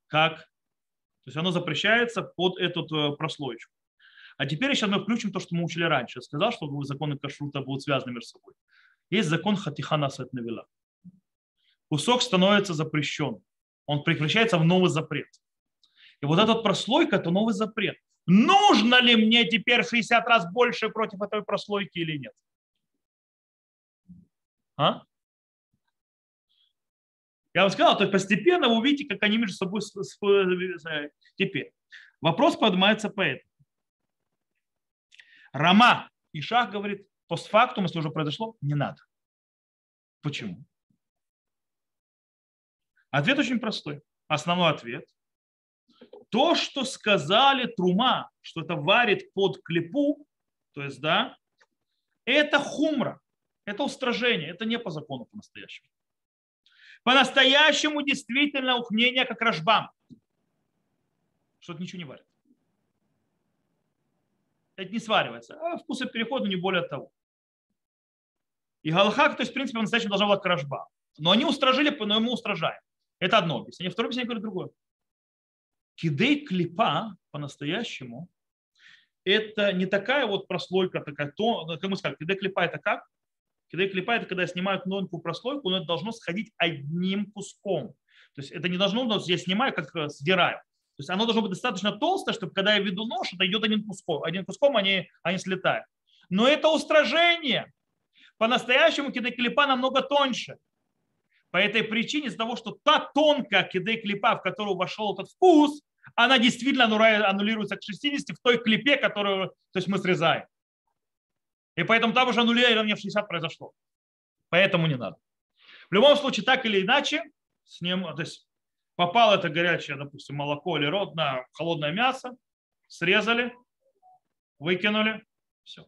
как, то есть оно запрещается под эту э, прослойку. А теперь сейчас мы включим то, что мы учили раньше. Я сказал, что законы кашрута будут связаны между собой. Есть закон хатихана сетневила. Кусок становится запрещен. Он прекращается в новый запрет. И вот эта прослойка – это новый запрет. Нужно ли мне теперь 60 раз больше против этой прослойки или нет? А? Я вам сказал, то есть постепенно вы увидите, как они между собой... э, Теперь. Вопрос поднимается поэтому. Рама и Шах говорит, постфактум, если уже произошло, не надо. Почему? Ответ очень простой. Основной ответ. То, что сказали Трума, что это варит под клепу, то есть, да, это хумра, это устражение, это не по закону по-настоящему. По-настоящему действительно ухнение как рожбам, что это ничего не варит. Это не сваривается. А вкусы перехода не более того. И галахак, то есть, в принципе, по-настоящему должна была к рожбам. Но они устражили, но мы устражаем. Это одно объяснение. Второе объяснение говорит другое. Кидей клипа по-настоящему это не такая вот прослойка, такая, то, как мы сказали, кидей клипа это как? Кидей клипа это когда снимают тонкую прослойку, но это должно сходить одним куском. То есть это не должно, быть, я снимаю, как э, сдираю. То есть оно должно быть достаточно толстое, чтобы когда я веду нож, это идет один куском. Один куском они, они слетают. Но это устражение. По-настоящему кидей клипа намного тоньше. По этой причине, из-за того, что та тонкая кидей клипа, в которую вошел этот вкус, она действительно аннулируется к 60 в той клипе, которую то есть мы срезаем. И поэтому там уже аннулирование в 60 произошло. Поэтому не надо. В любом случае, так или иначе, с ним, то есть попало это горячее, допустим, молоко или рот на холодное мясо, срезали, выкинули, все.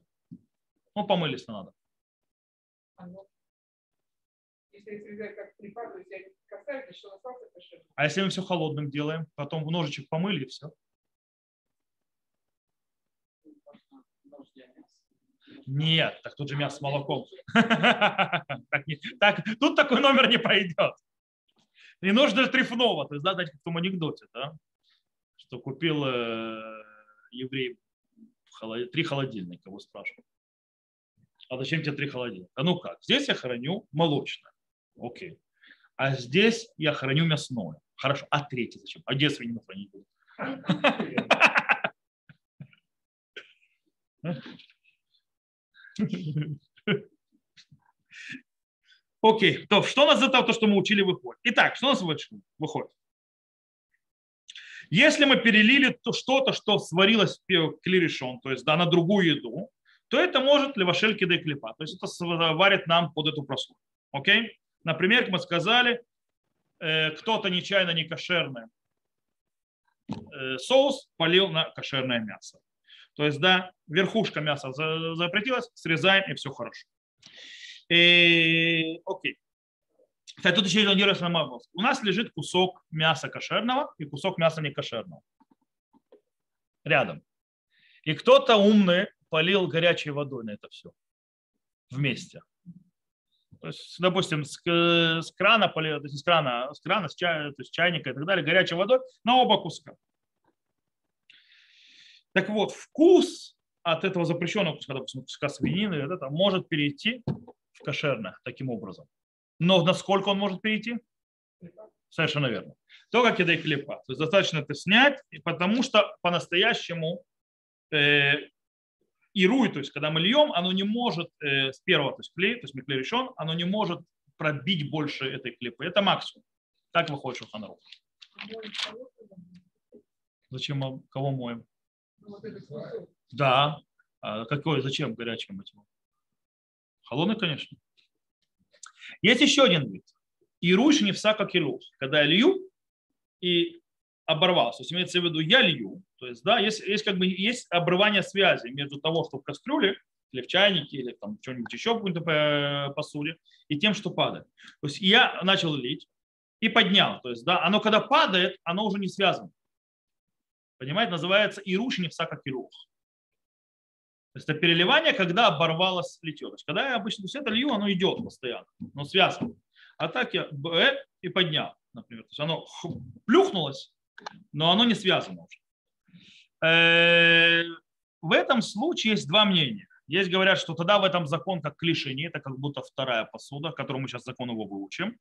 Ну, помылись надо. А если мы все холодным делаем, потом в ножичек помыли и все. Нет, так тут же мясо с молоком. *laughs* Так тут такой номер не пойдет. И нож для трефного, то есть, да, знаете, в том анекдоте, да, что купил э, еврей три холодильника, его спрашивают. А зачем тебе три холодильника? Ну как, здесь я храню молочное. Окей. А здесь я храню мясное. Хорошо. А третий зачем? А где свинину хранить? Окей, то что у нас этого, то, что мы учили, выходит? Итак, что у нас выходит? Если мы перелили то что-то, что сварилось в клирешон, то есть да, на другую еду, то это может левашель кидай клепа. То есть это варит нам под эту прослойку. Окей? Например, как мы сказали, э, кто-то нечаянно не кошерный э, соус полил на кошерное мясо. То есть, да, верхушка мяса за- запретилась, срезаем, и все хорошо. И, окей. Кстати, тут еще один интересный вопрос. У нас лежит кусок мяса кошерного и кусок мяса некошерного. Рядом. И кто-то умный полил горячей водой на это все. Вместе. То есть, допустим, с, к- с крана то есть с крана, с крана, с, чая, то есть чайника и так далее, горячей водой на оба куска. Так вот, вкус от этого запрещенного куска, допустим, куска свинины, это, может перейти в кошерное таким образом. Но насколько он может перейти? Совершенно верно. То, как кидай клепа. То есть достаточно это снять, и потому что по-настоящему э, ируй, то есть когда мы льем, оно не может э, с первого, то есть клей, то есть мы клей решен, оно не может пробить больше этой клепы. Это максимум. Так выходит Шуханрух. Зачем мы кого моем? Да. А какой, зачем горячим этим? Холодный, конечно. Есть еще один вид. Ируш не вса как илух. Когда я лью и оборвался. То есть имеется в виду, я лью. То есть, да, есть, есть как бы есть обрывание связи между того, что в кастрюле, или в чайнике, или там что-нибудь еще в какой-то э, посуде, и тем, что падает. То есть я начал лить и поднял. То есть, да, оно когда падает, оно уже не связано. Понимаете, называется ируш не вса как ирух. То есть это переливание, когда оборвалось литье. То есть когда я обычно есть это лью, оно идет постоянно, но связано. А так я б и поднял, например. То есть оно плюхнулось, но оно не связано уже. Э, В этом случае есть два мнения. Есть говорят, что тогда в этом закон как клишини, это как будто вторая посуда, которую мы сейчас закон его выучим.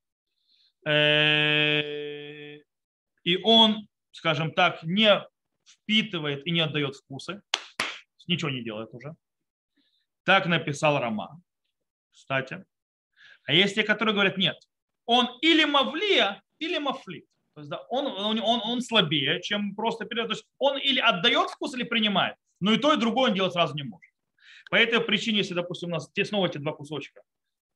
Э, И он, скажем так, не впитывает и не отдает вкусы ничего не делает уже. Так написал Роман. Кстати. А есть те, которые говорят, нет, он или мавлия, или мафлит. То есть, да, он, он, он, он слабее, чем просто передает. То есть он или отдает вкус, или принимает. Но и то, и другое он делать сразу не может. По этой причине, если, допустим, у нас те, снова эти два кусочка,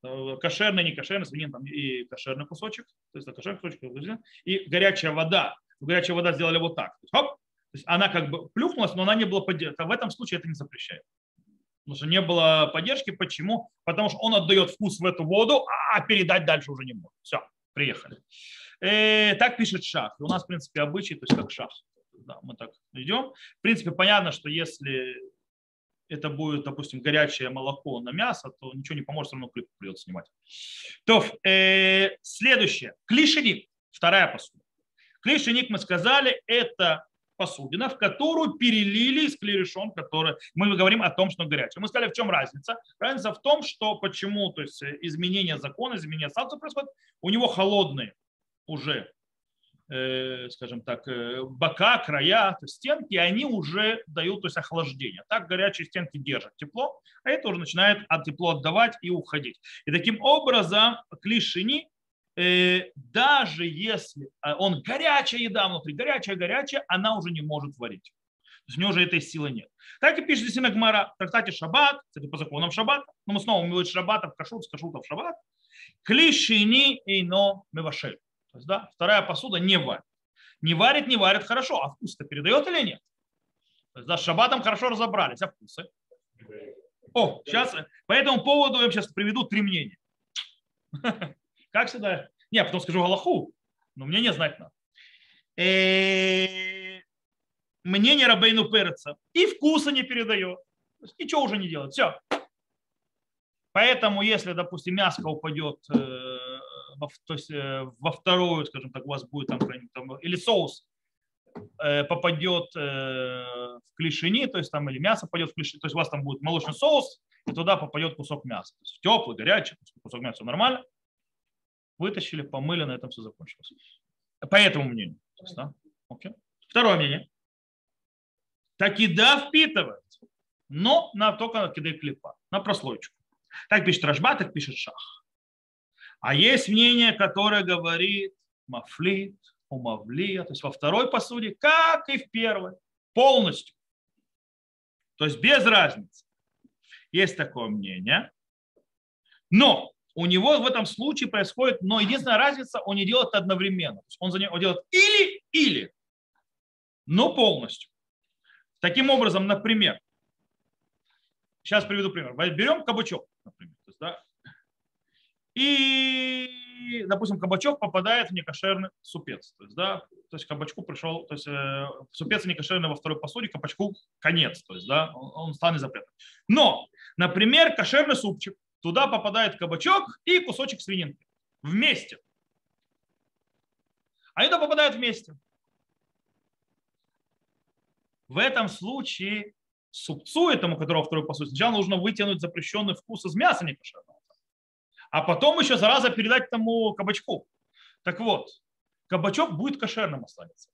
э, кошерный, не кошерный, свинин там и кошерный кусочек, то есть кошерный кусочек, и горячая вода. Горячая вода сделали вот так. То есть, хоп, то есть она как бы плюхнулась, но она не была поддержана. В этом случае это не запрещает. Потому что не было поддержки. Почему? Потому что он отдает вкус в эту воду, а передать дальше уже не может. Все, приехали. Э, так пишет шах. И у нас, в принципе, обычай, то есть как шах. Да, мы так идем. В принципе, понятно, что если это будет, допустим, горячее молоко на мясо, то ничего не поможет, все равно клип придется снимать. То, э, следующее. Клишеник. Вторая посуда. Клишеник, мы сказали, это посудина, в которую перелили из клерешон, который мы говорим о том, что горячее. Мы сказали, в чем разница? Разница в том, что почему, то есть изменение закона, изменение статуса происходит, у него холодные уже, э, скажем так, э, бока, края, стенки, они уже дают то есть, охлаждение. Так горячие стенки держат тепло, а это уже начинает от тепло отдавать и уходить. И таким образом клишини Э, даже если а, он горячая еда внутри, горячая-горячая, она уже не может варить. То есть у него уже этой силы нет. Так и пишет здесь Гмара в трактате Шаббат, кстати, по законам Шаббат, но мы снова мы Шаббата в кашут, с Шаббат. Клишини ино мевашель. То есть, да, вторая посуда не варит. Не варит, не варит хорошо, а вкус-то передает или нет? То есть, да, с Шаббатом хорошо разобрались, а вкусы? О, сейчас по этому поводу я сейчас приведу три мнения. *laughs* Как всегда. Не, потом скажу Галаху, но мне не знать надо. Э, мнение Рабейну Переца. И вкуса не передает. Ничего уже не делает. Все. Поэтому, если, допустим, мяско упадет э, то есть, э, во вторую, скажем так, у вас будет там, там или соус попадет в клешини, то есть там или мясо пойдет в клешини, то есть у вас там будет молочный соус, и туда попадет кусок мяса. То есть теплый, горячий, кусок мяса нормально вытащили, помыли, на этом все закончилось. По этому мнению. Да? Окей. Второе мнение. Так еда впитывает, но на, только на кидай клипа, на прослойку. Так пишет Рашба, так пишет Шах. А есть мнение, которое говорит мафлит, умавлия, то есть во второй посуде, как и в первой, полностью. То есть без разницы. Есть такое мнение. Но у него в этом случае происходит, но единственная разница, он не делает одновременно. Он, за него, делает или-или, но полностью. Таким образом, например, сейчас приведу пример. Берем кабачок, например. То есть, да, и, допустим, кабачок попадает в некошерный супец. То есть, да, то есть кабачку пришел, то есть э, супец некошерный во второй посуде, кабачку конец, то есть, да, он, он станет запретным. Но, например, кошерный супчик, Туда попадает кабачок и кусочек свининки. Вместе. Они туда попадают вместе. В этом случае супцу этому, которого второй посуд, сначала нужно вытянуть запрещенный вкус из мяса некошерного. А потом еще зараза передать тому кабачку. Так вот, кабачок будет кошерным останется.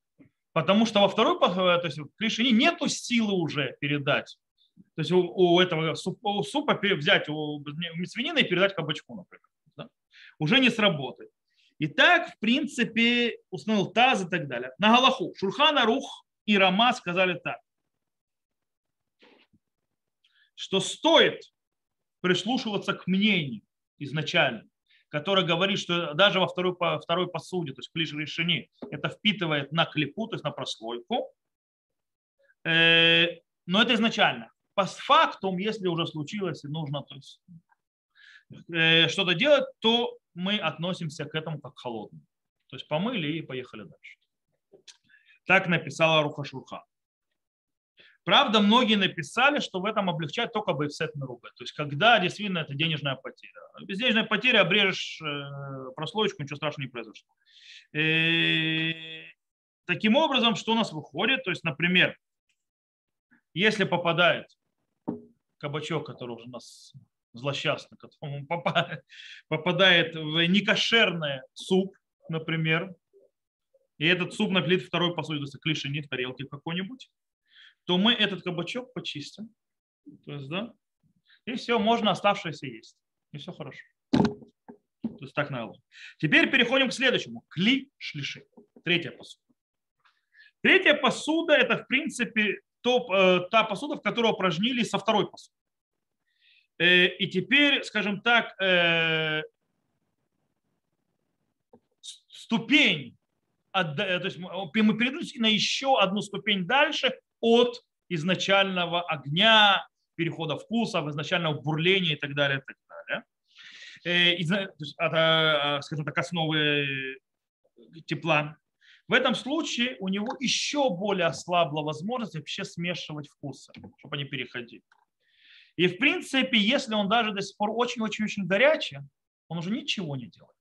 Потому что во второй, то есть в клишине нету силы уже передать то есть у, у этого супа, у супа взять у свинины и передать кабачку, например. Да? Уже не сработает. И так, в принципе, установил таз и так далее. На Галаху Шурхана Рух и Рама сказали так, что стоит прислушиваться к мнению изначально, которое говорит, что даже во второй, второй посуде, то есть ближе решении, это впитывает на клепу, то есть на прослойку. Э, но это изначально постфактум, если уже случилось и нужно то есть, э, что-то делать, то мы относимся к этому как к холодному. То есть помыли и поехали дальше. Так написала Рухашурха. Правда, многие написали, что в этом облегчает только бейфсет рука. То есть, когда действительно это денежная потеря. Без потери обрежешь э, прослоечку, ничего страшного не произошло. И э, таким образом, что у нас выходит? То есть, например, если попадает кабачок, который уже у нас злосчастный, которому *laughs* попадает в некошерный суп, например, и этот суп наплит второй посуде, если клиши в тарелке какой-нибудь, то мы этот кабачок почистим. То есть, да, и все, можно оставшееся есть. И все хорошо. То есть так надо. Теперь переходим к следующему. Кли шлиши. Третья посуда. Третья посуда это в принципе то, э, та посуда, в которую упражнили со второй посуды. Э, и теперь, скажем так, э, ступень, то есть мы перейдем на еще одну ступень дальше от изначального огня, перехода вкусов, изначального бурления и так далее. И так далее. Э, и, есть, это, скажем так, основы тепла. В этом случае у него еще более ослабла возможность вообще смешивать вкусы, чтобы они переходили. И в принципе, если он даже до сих пор очень-очень-очень горячий, он уже ничего не делает.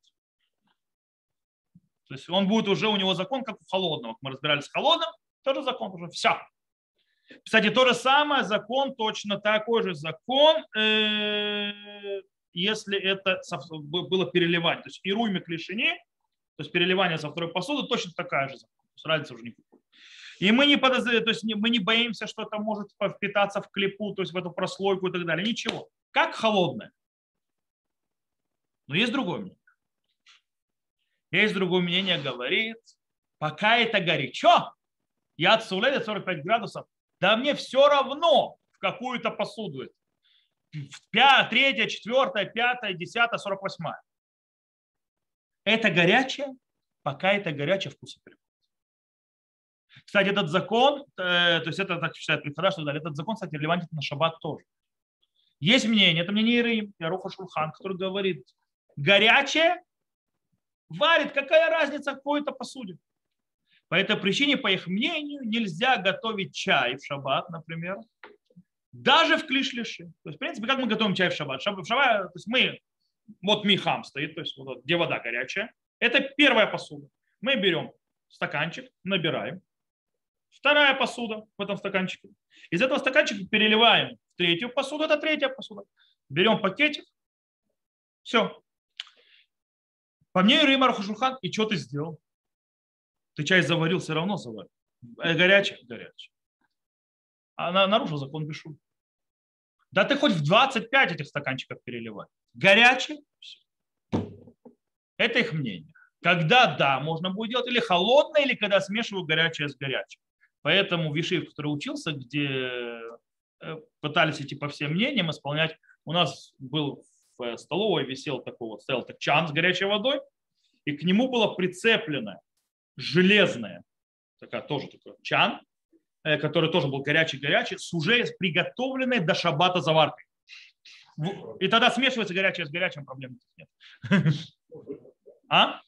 То есть он будет уже, у него закон, как у холодного. Мы разбирались с холодным, тоже закон уже все. Кстати, то же самое, закон, точно такой же закон, э, если это было переливание. То есть и руйме клишини, то есть переливание со второй посуды, точно такая же закон. То есть разница уже никакой. И мы не, подозреваем, то есть мы не боимся, что это может впитаться в клепу, то есть в эту прослойку и так далее. Ничего. Как холодное. Но есть другое мнение. Есть другое мнение, говорит, пока это горячо, я отсулею 45 градусов, да мне все равно, в какую-то посуду это. В третья, четвертая, пятая, десятая, сорок восьмая. Это горячее, пока это горячее вкуса приходит. Кстати, этот закон, э, то есть это так считает Прифара, что этот закон, кстати, релевантен на шаббат тоже. Есть мнение, это мнение Ирим, Яруха Шурхан, который говорит, горячее варит, какая разница в какой-то посуде. По этой причине, по их мнению, нельзя готовить чай в шаббат, например, даже в клишлиши. То есть, в принципе, как мы готовим чай в шаббат? В шаббат, то есть мы, вот михам стоит, то есть вот, где вода горячая. Это первая посуда. Мы берем стаканчик, набираем, Вторая посуда в этом стаканчике. Из этого стаканчика переливаем в третью посуду. Это третья посуда. Берем пакетик. Все. По мнению Рима Рахушулхан, и что ты сделал? Ты чай заварил, все равно заварил. Э, горячий, горячий. Она нарушила закон Бешу. Да ты хоть в 25 этих стаканчиков переливай. Горячий. Это их мнение. Когда да, можно будет делать или холодное, или когда смешиваю горячее с горячим. Поэтому Вишив, который учился, где э, пытались идти по всем мнениям исполнять, у нас был в столовой висел такой вот, стоял так чан с горячей водой, и к нему было прицеплено железное, такая тоже такой чан, э, который тоже был горячий-горячий, с уже приготовленной до шабата заваркой. И тогда смешивается горячее с горячим, проблем нет. *laughs* А?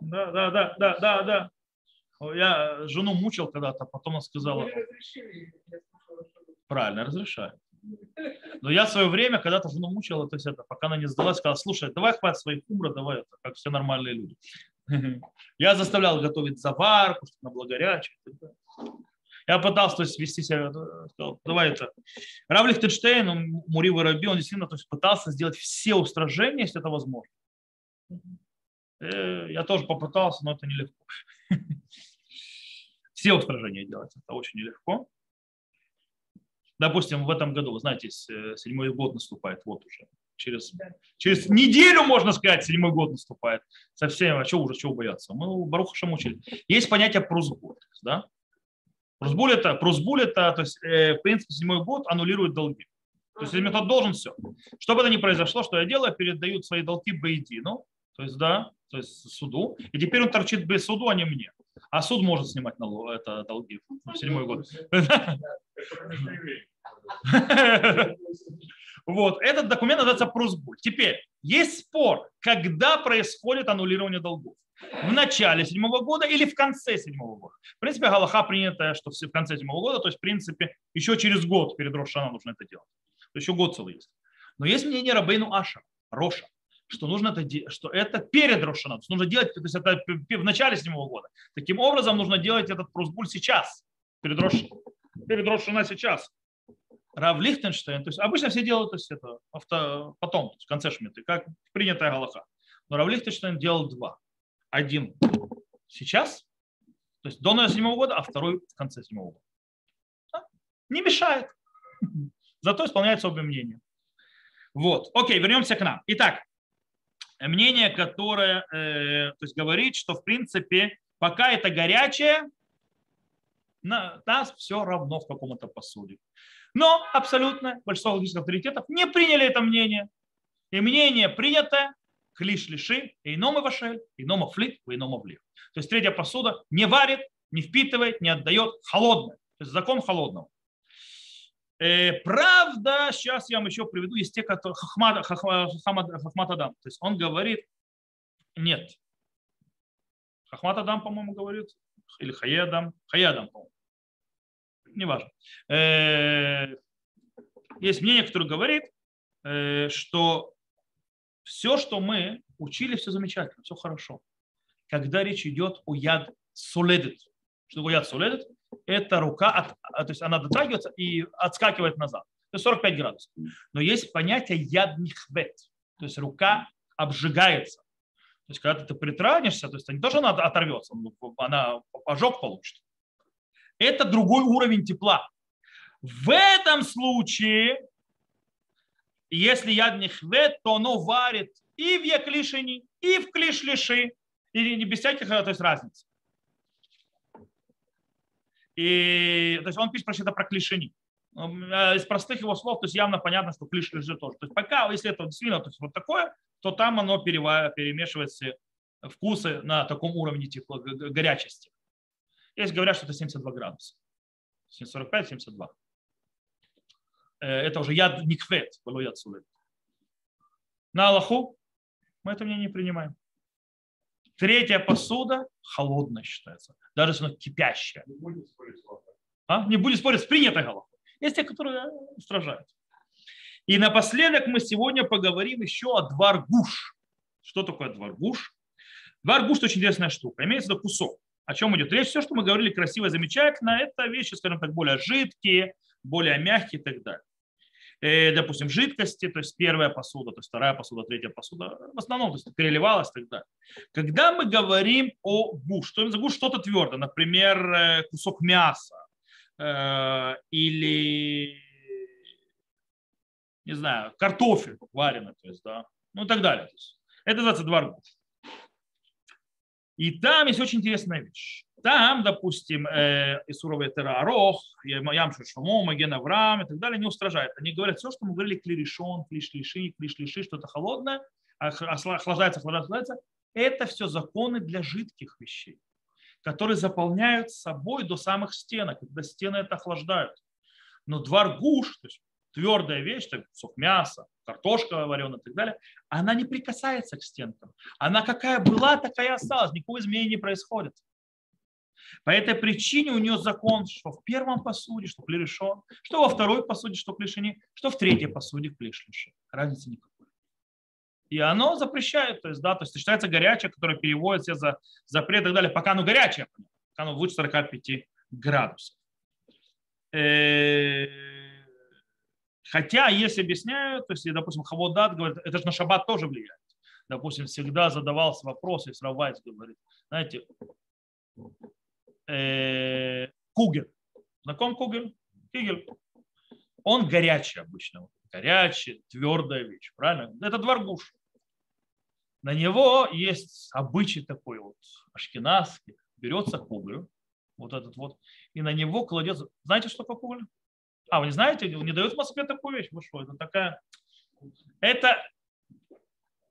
Да, да, да, да, да, да. Я жену мучил когда-то, потом она сказала... Правильно, разрешаю. Но я в свое время когда-то жену мучил, то есть это, пока она не сдалась, сказала, слушай, давай хватит своих умра, давай это, как все нормальные люди. Я заставлял готовить заварку, чтобы на благорячее. Я пытался то есть, вести себя, сказал, давай это. Рав Лихтенштейн, Мури Раби, он действительно то есть, пытался сделать все устражения, если это возможно. Э, я тоже попытался, но это нелегко. *laughs* Все устражения делать, это очень нелегко. Допустим, в этом году, вы знаете, э, седьмой год наступает, вот уже. Через, через неделю, можно сказать, седьмой год наступает. Совсем, а что уже, чего бояться? Мы Баруха учили. Есть понятие прусбуль. Да? Прусбуль это, прусбуль это, то есть, э, в принципе, седьмой год аннулирует долги. То есть, если тот должен, все. Что бы это ни произошло, что я делаю, передают свои долги Бейдину, то есть, да, то есть суду. И теперь он торчит без суду, а не мне. А суд может снимать налог, это долги в седьмой год. *laughs* Вот, этот документ называется прусбуль. Теперь, есть спор, когда происходит аннулирование долгов. В начале седьмого года или в конце седьмого года. В принципе, Галаха принятая, что в конце седьмого года, то есть, в принципе, еще через год перед Рошаном нужно это делать. То есть еще год целый есть. Но есть мнение Рабейну Аша, Роша, что нужно это, что это перед Рошаном. Нужно делать, то есть это в начале седьмого года. Таким образом, нужно делать этот просбуль сейчас, перед Рошаном. Перед Рошана сейчас. Рав Лихтенштейн, то есть обычно все делают то есть это авто, потом, в конце шмиты, как принятая галаха. Но Рав Лихтенштейн делал два. Один сейчас, то есть до седьмого года, а второй в конце седьмого года. Да? Не мешает. *laughs* Зато исполняется обе мнения. Вот, окей, вернемся к нам. Итак, мнение, которое э, то есть говорит, что в принципе, пока это горячее, на нас все равно в каком-то посуде. Но абсолютно большинство логических авторитетов не приняли это мнение. И мнение принято клиш лиши, инома вашель, инома флит, инома влив. То есть третья посуда не варит, не впитывает, не отдает холодное. То есть закон холодного. Э, правда, сейчас я вам еще приведу, есть те, которые Хахмад, Хахмад, Хахмад Адам. То есть он говорит, нет. Хахмат Адам, по-моему, говорит, или Хаядам, Хаядам, по-моему. Неважно. Э, есть мнение, которое говорит, э, что все, что мы учили, все замечательно, все хорошо. Когда речь идет о яд соледит. Что такое яд соледит? эта рука, от, а, то есть она дотрагивается и отскакивает назад. То есть 45 градусов. Но есть понятие яднихвет, то есть рука обжигается. То есть когда ты притрагиваешься, то есть не то, что она оторвется, она ожог получит. Это другой уровень тепла. В этом случае, если яд нихвет, то оно варит и в яклишине, и в клишлиши, и не без всяких то есть, разницы. И, то есть он пишет это про клишини. Э, из простых его слов, то есть явно понятно, что клиш лежит тоже. То есть пока, если это действительно то есть вот такое, то там оно перемешивается вкусы на таком уровне типа горячести. Есть говорят, что это 72 градуса. 45-72. Э, это уже яд никвет, было яд сулет. На Аллаху мы это мне не принимаем. Третья посуда холодная считается, даже если она кипящая. Не будет спорить, а? не будет спорить с принятой головой. Есть те, которые устражают. И напоследок мы сегодня поговорим еще о дваргуш. Что такое дваргуш? Дваргуш – это очень интересная штука. Имеется в виду кусок. О чем идет речь? Все, что мы говорили красиво, замечательно, это вещи, скажем так, более жидкие, более мягкие и так далее. Э, допустим, жидкости, то есть первая посуда, то есть вторая посуда, третья посуда, в основном то есть переливалась и так далее. Когда мы говорим о гуш, что за гуш что-то твердое, например, э, кусок мяса э, или, не знаю, картофель вареный, то есть, да, ну и так далее. Это называется дваргуш. И там есть очень интересная вещь. Там, допустим, э, Исуровый Терарох, Ямшу Шумо, Маген Авраам и так далее не устражают. Они говорят все, что мы говорили, клиришон, клиш-лиши, клиш-лиши, что-то холодное, охлаждается, охлаждается. Это все законы для жидких вещей, которые заполняют собой до самых стенок, когда стены это охлаждают. Но двор гуш, то есть твердая вещь, так, мяса, картошка вареная и так далее, она не прикасается к стенкам. Она какая была, такая и осталась. Никакого изменения не происходит. По этой причине у нее закон, что в первом посуде, что клерешон, что во второй посуде, что клешини, что в третьей посуде клешлиши. Разницы никакой. И оно запрещает, то есть, да, то есть считается горячее, которое переводится за запрет и так далее, пока оно горячее, пока оно выше 45 градусов. Хотя, если объясняют, то есть, допустим, Хаводат говорит, это же на шаббат тоже влияет. Допустим, всегда задавался вопрос, если Равайс говорит, знаете, э, Кугель. Знаком Кугель? Кигель. Он горячий обычно. Горячий, твердая вещь. Правильно? Это дворгуш. На него есть обычай такой вот ашкенадский. Берется кугель, вот этот вот, и на него кладется... Знаете, что такое кугель? А, вы не знаете? Не дают в Москве такую вещь? Вы что? Это такая... Это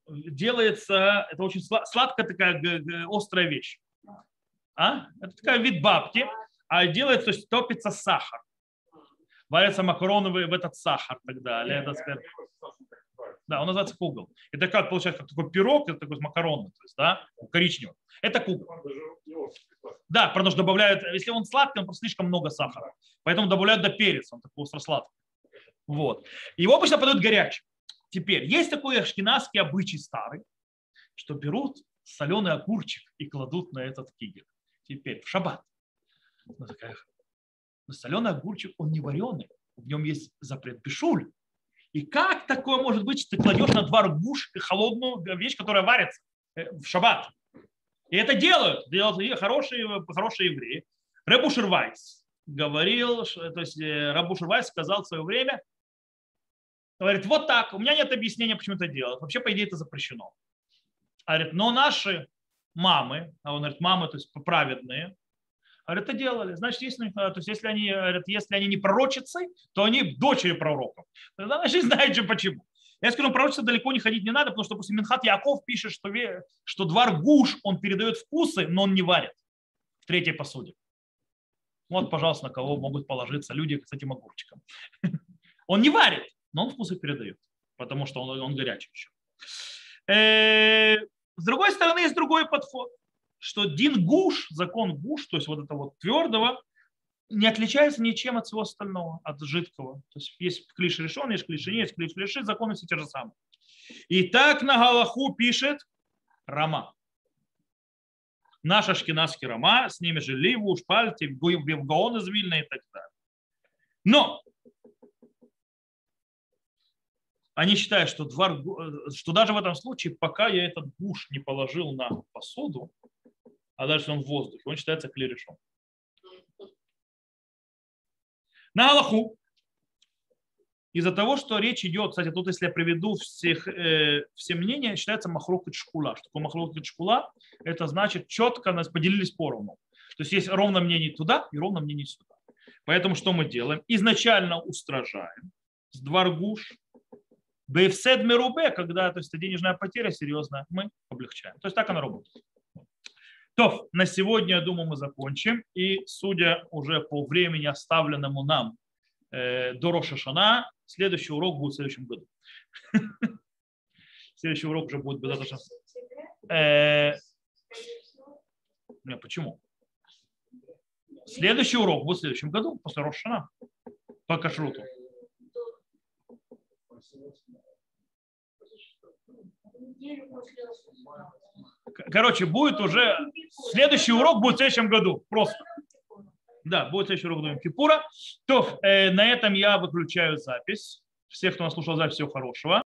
делается, это очень сладкая такая острая вещь. А? Это такая вид бабки, а делается, то есть топится сахар. Варятся макароны в этот сахар и так далее. Это, да, он называется кугл. Это как получается, как такой пирог, это такой макаронный, то есть, да, коричневый. Это кугл. Да, потому что добавляют, если он сладкий, он просто слишком много сахара. Поэтому добавляют до перец, он такой остро-сладкий. Вот. Его обычно подают горячим. Теперь, есть такой ашкенадский обычай старый, что берут соленый огурчик и кладут на этот кигель теперь в шаббат. Ну, такая, но соленый огурчик, он не вареный, в нем есть запрет бешуль. И как такое может быть, что ты кладешь на два гуш холодную вещь, которая варится э, в шаббат? И это делают, делают хорошие, хорошие евреи. Ребушер Вайс говорил, то есть э, Рабушер Вайс сказал в свое время, Говорит, вот так, у меня нет объяснения, почему это делают. Вообще, по идее, это запрещено. Говорит, но наши мамы, а он говорит, мамы, то есть праведные, говорит, это делали. Значит, если, то есть, если, они, говорит, если они не пророчицы, то они дочери пророков. Тогда значит, знаете почему. Я скажу, пророчество далеко не ходить не надо, потому что после Минхат Яков пишет, что, что двор гуш, он передает вкусы, но он не варит в третьей посуде. Вот, пожалуйста, на кого могут положиться люди с этим огурчиком. *laughs* Он не варит, но он вкусы передает, потому что он, он горячий еще. Э, с другой стороны, есть другой подход, что дин гуш, закон гуш, то есть вот это вот твердого, не отличается ничем от всего остального, от жидкого. То есть есть клиш решен, есть клиш не, есть клиш решит, законы все те же самые. И так на Галаху пишет Рама. Наш ашкенадский Рама, с ними же Ливу, Шпальти, Гаон из Вильна и так далее. Но они считают, что, двор, что даже в этом случае, пока я этот гуш не положил на посуду, а дальше он в воздухе, он считается клерешом. На Аллаху, из-за того, что речь идет, кстати, тут если я приведу всех, э, все мнения, считается махлок и шкула. Что такое махлок и шкула? Это значит четко нас поделились поровну. То есть есть ровно мнение туда и ровно мнение сюда. Поэтому что мы делаем? Изначально устражаем с дворгуш, Бейфсед Мерубе, когда то есть, денежная потеря серьезная, мы облегчаем. То есть так она работает. То, на сегодня, я думаю, мы закончим. И судя уже по времени, оставленному нам э, до Рошашана, следующий урок будет в следующем году. *laughs* Следующий урок уже будет достаточно... Э, нет, почему? Следующий урок будет в следующем году, после Рошана, по кашруту. Короче, будет уже... Следующий урок будет в следующем году. Просто. Да, будет следующий урок Дом Кипура. То, э, на этом я выключаю запись. Всех, кто нас слушал запись, всего хорошего.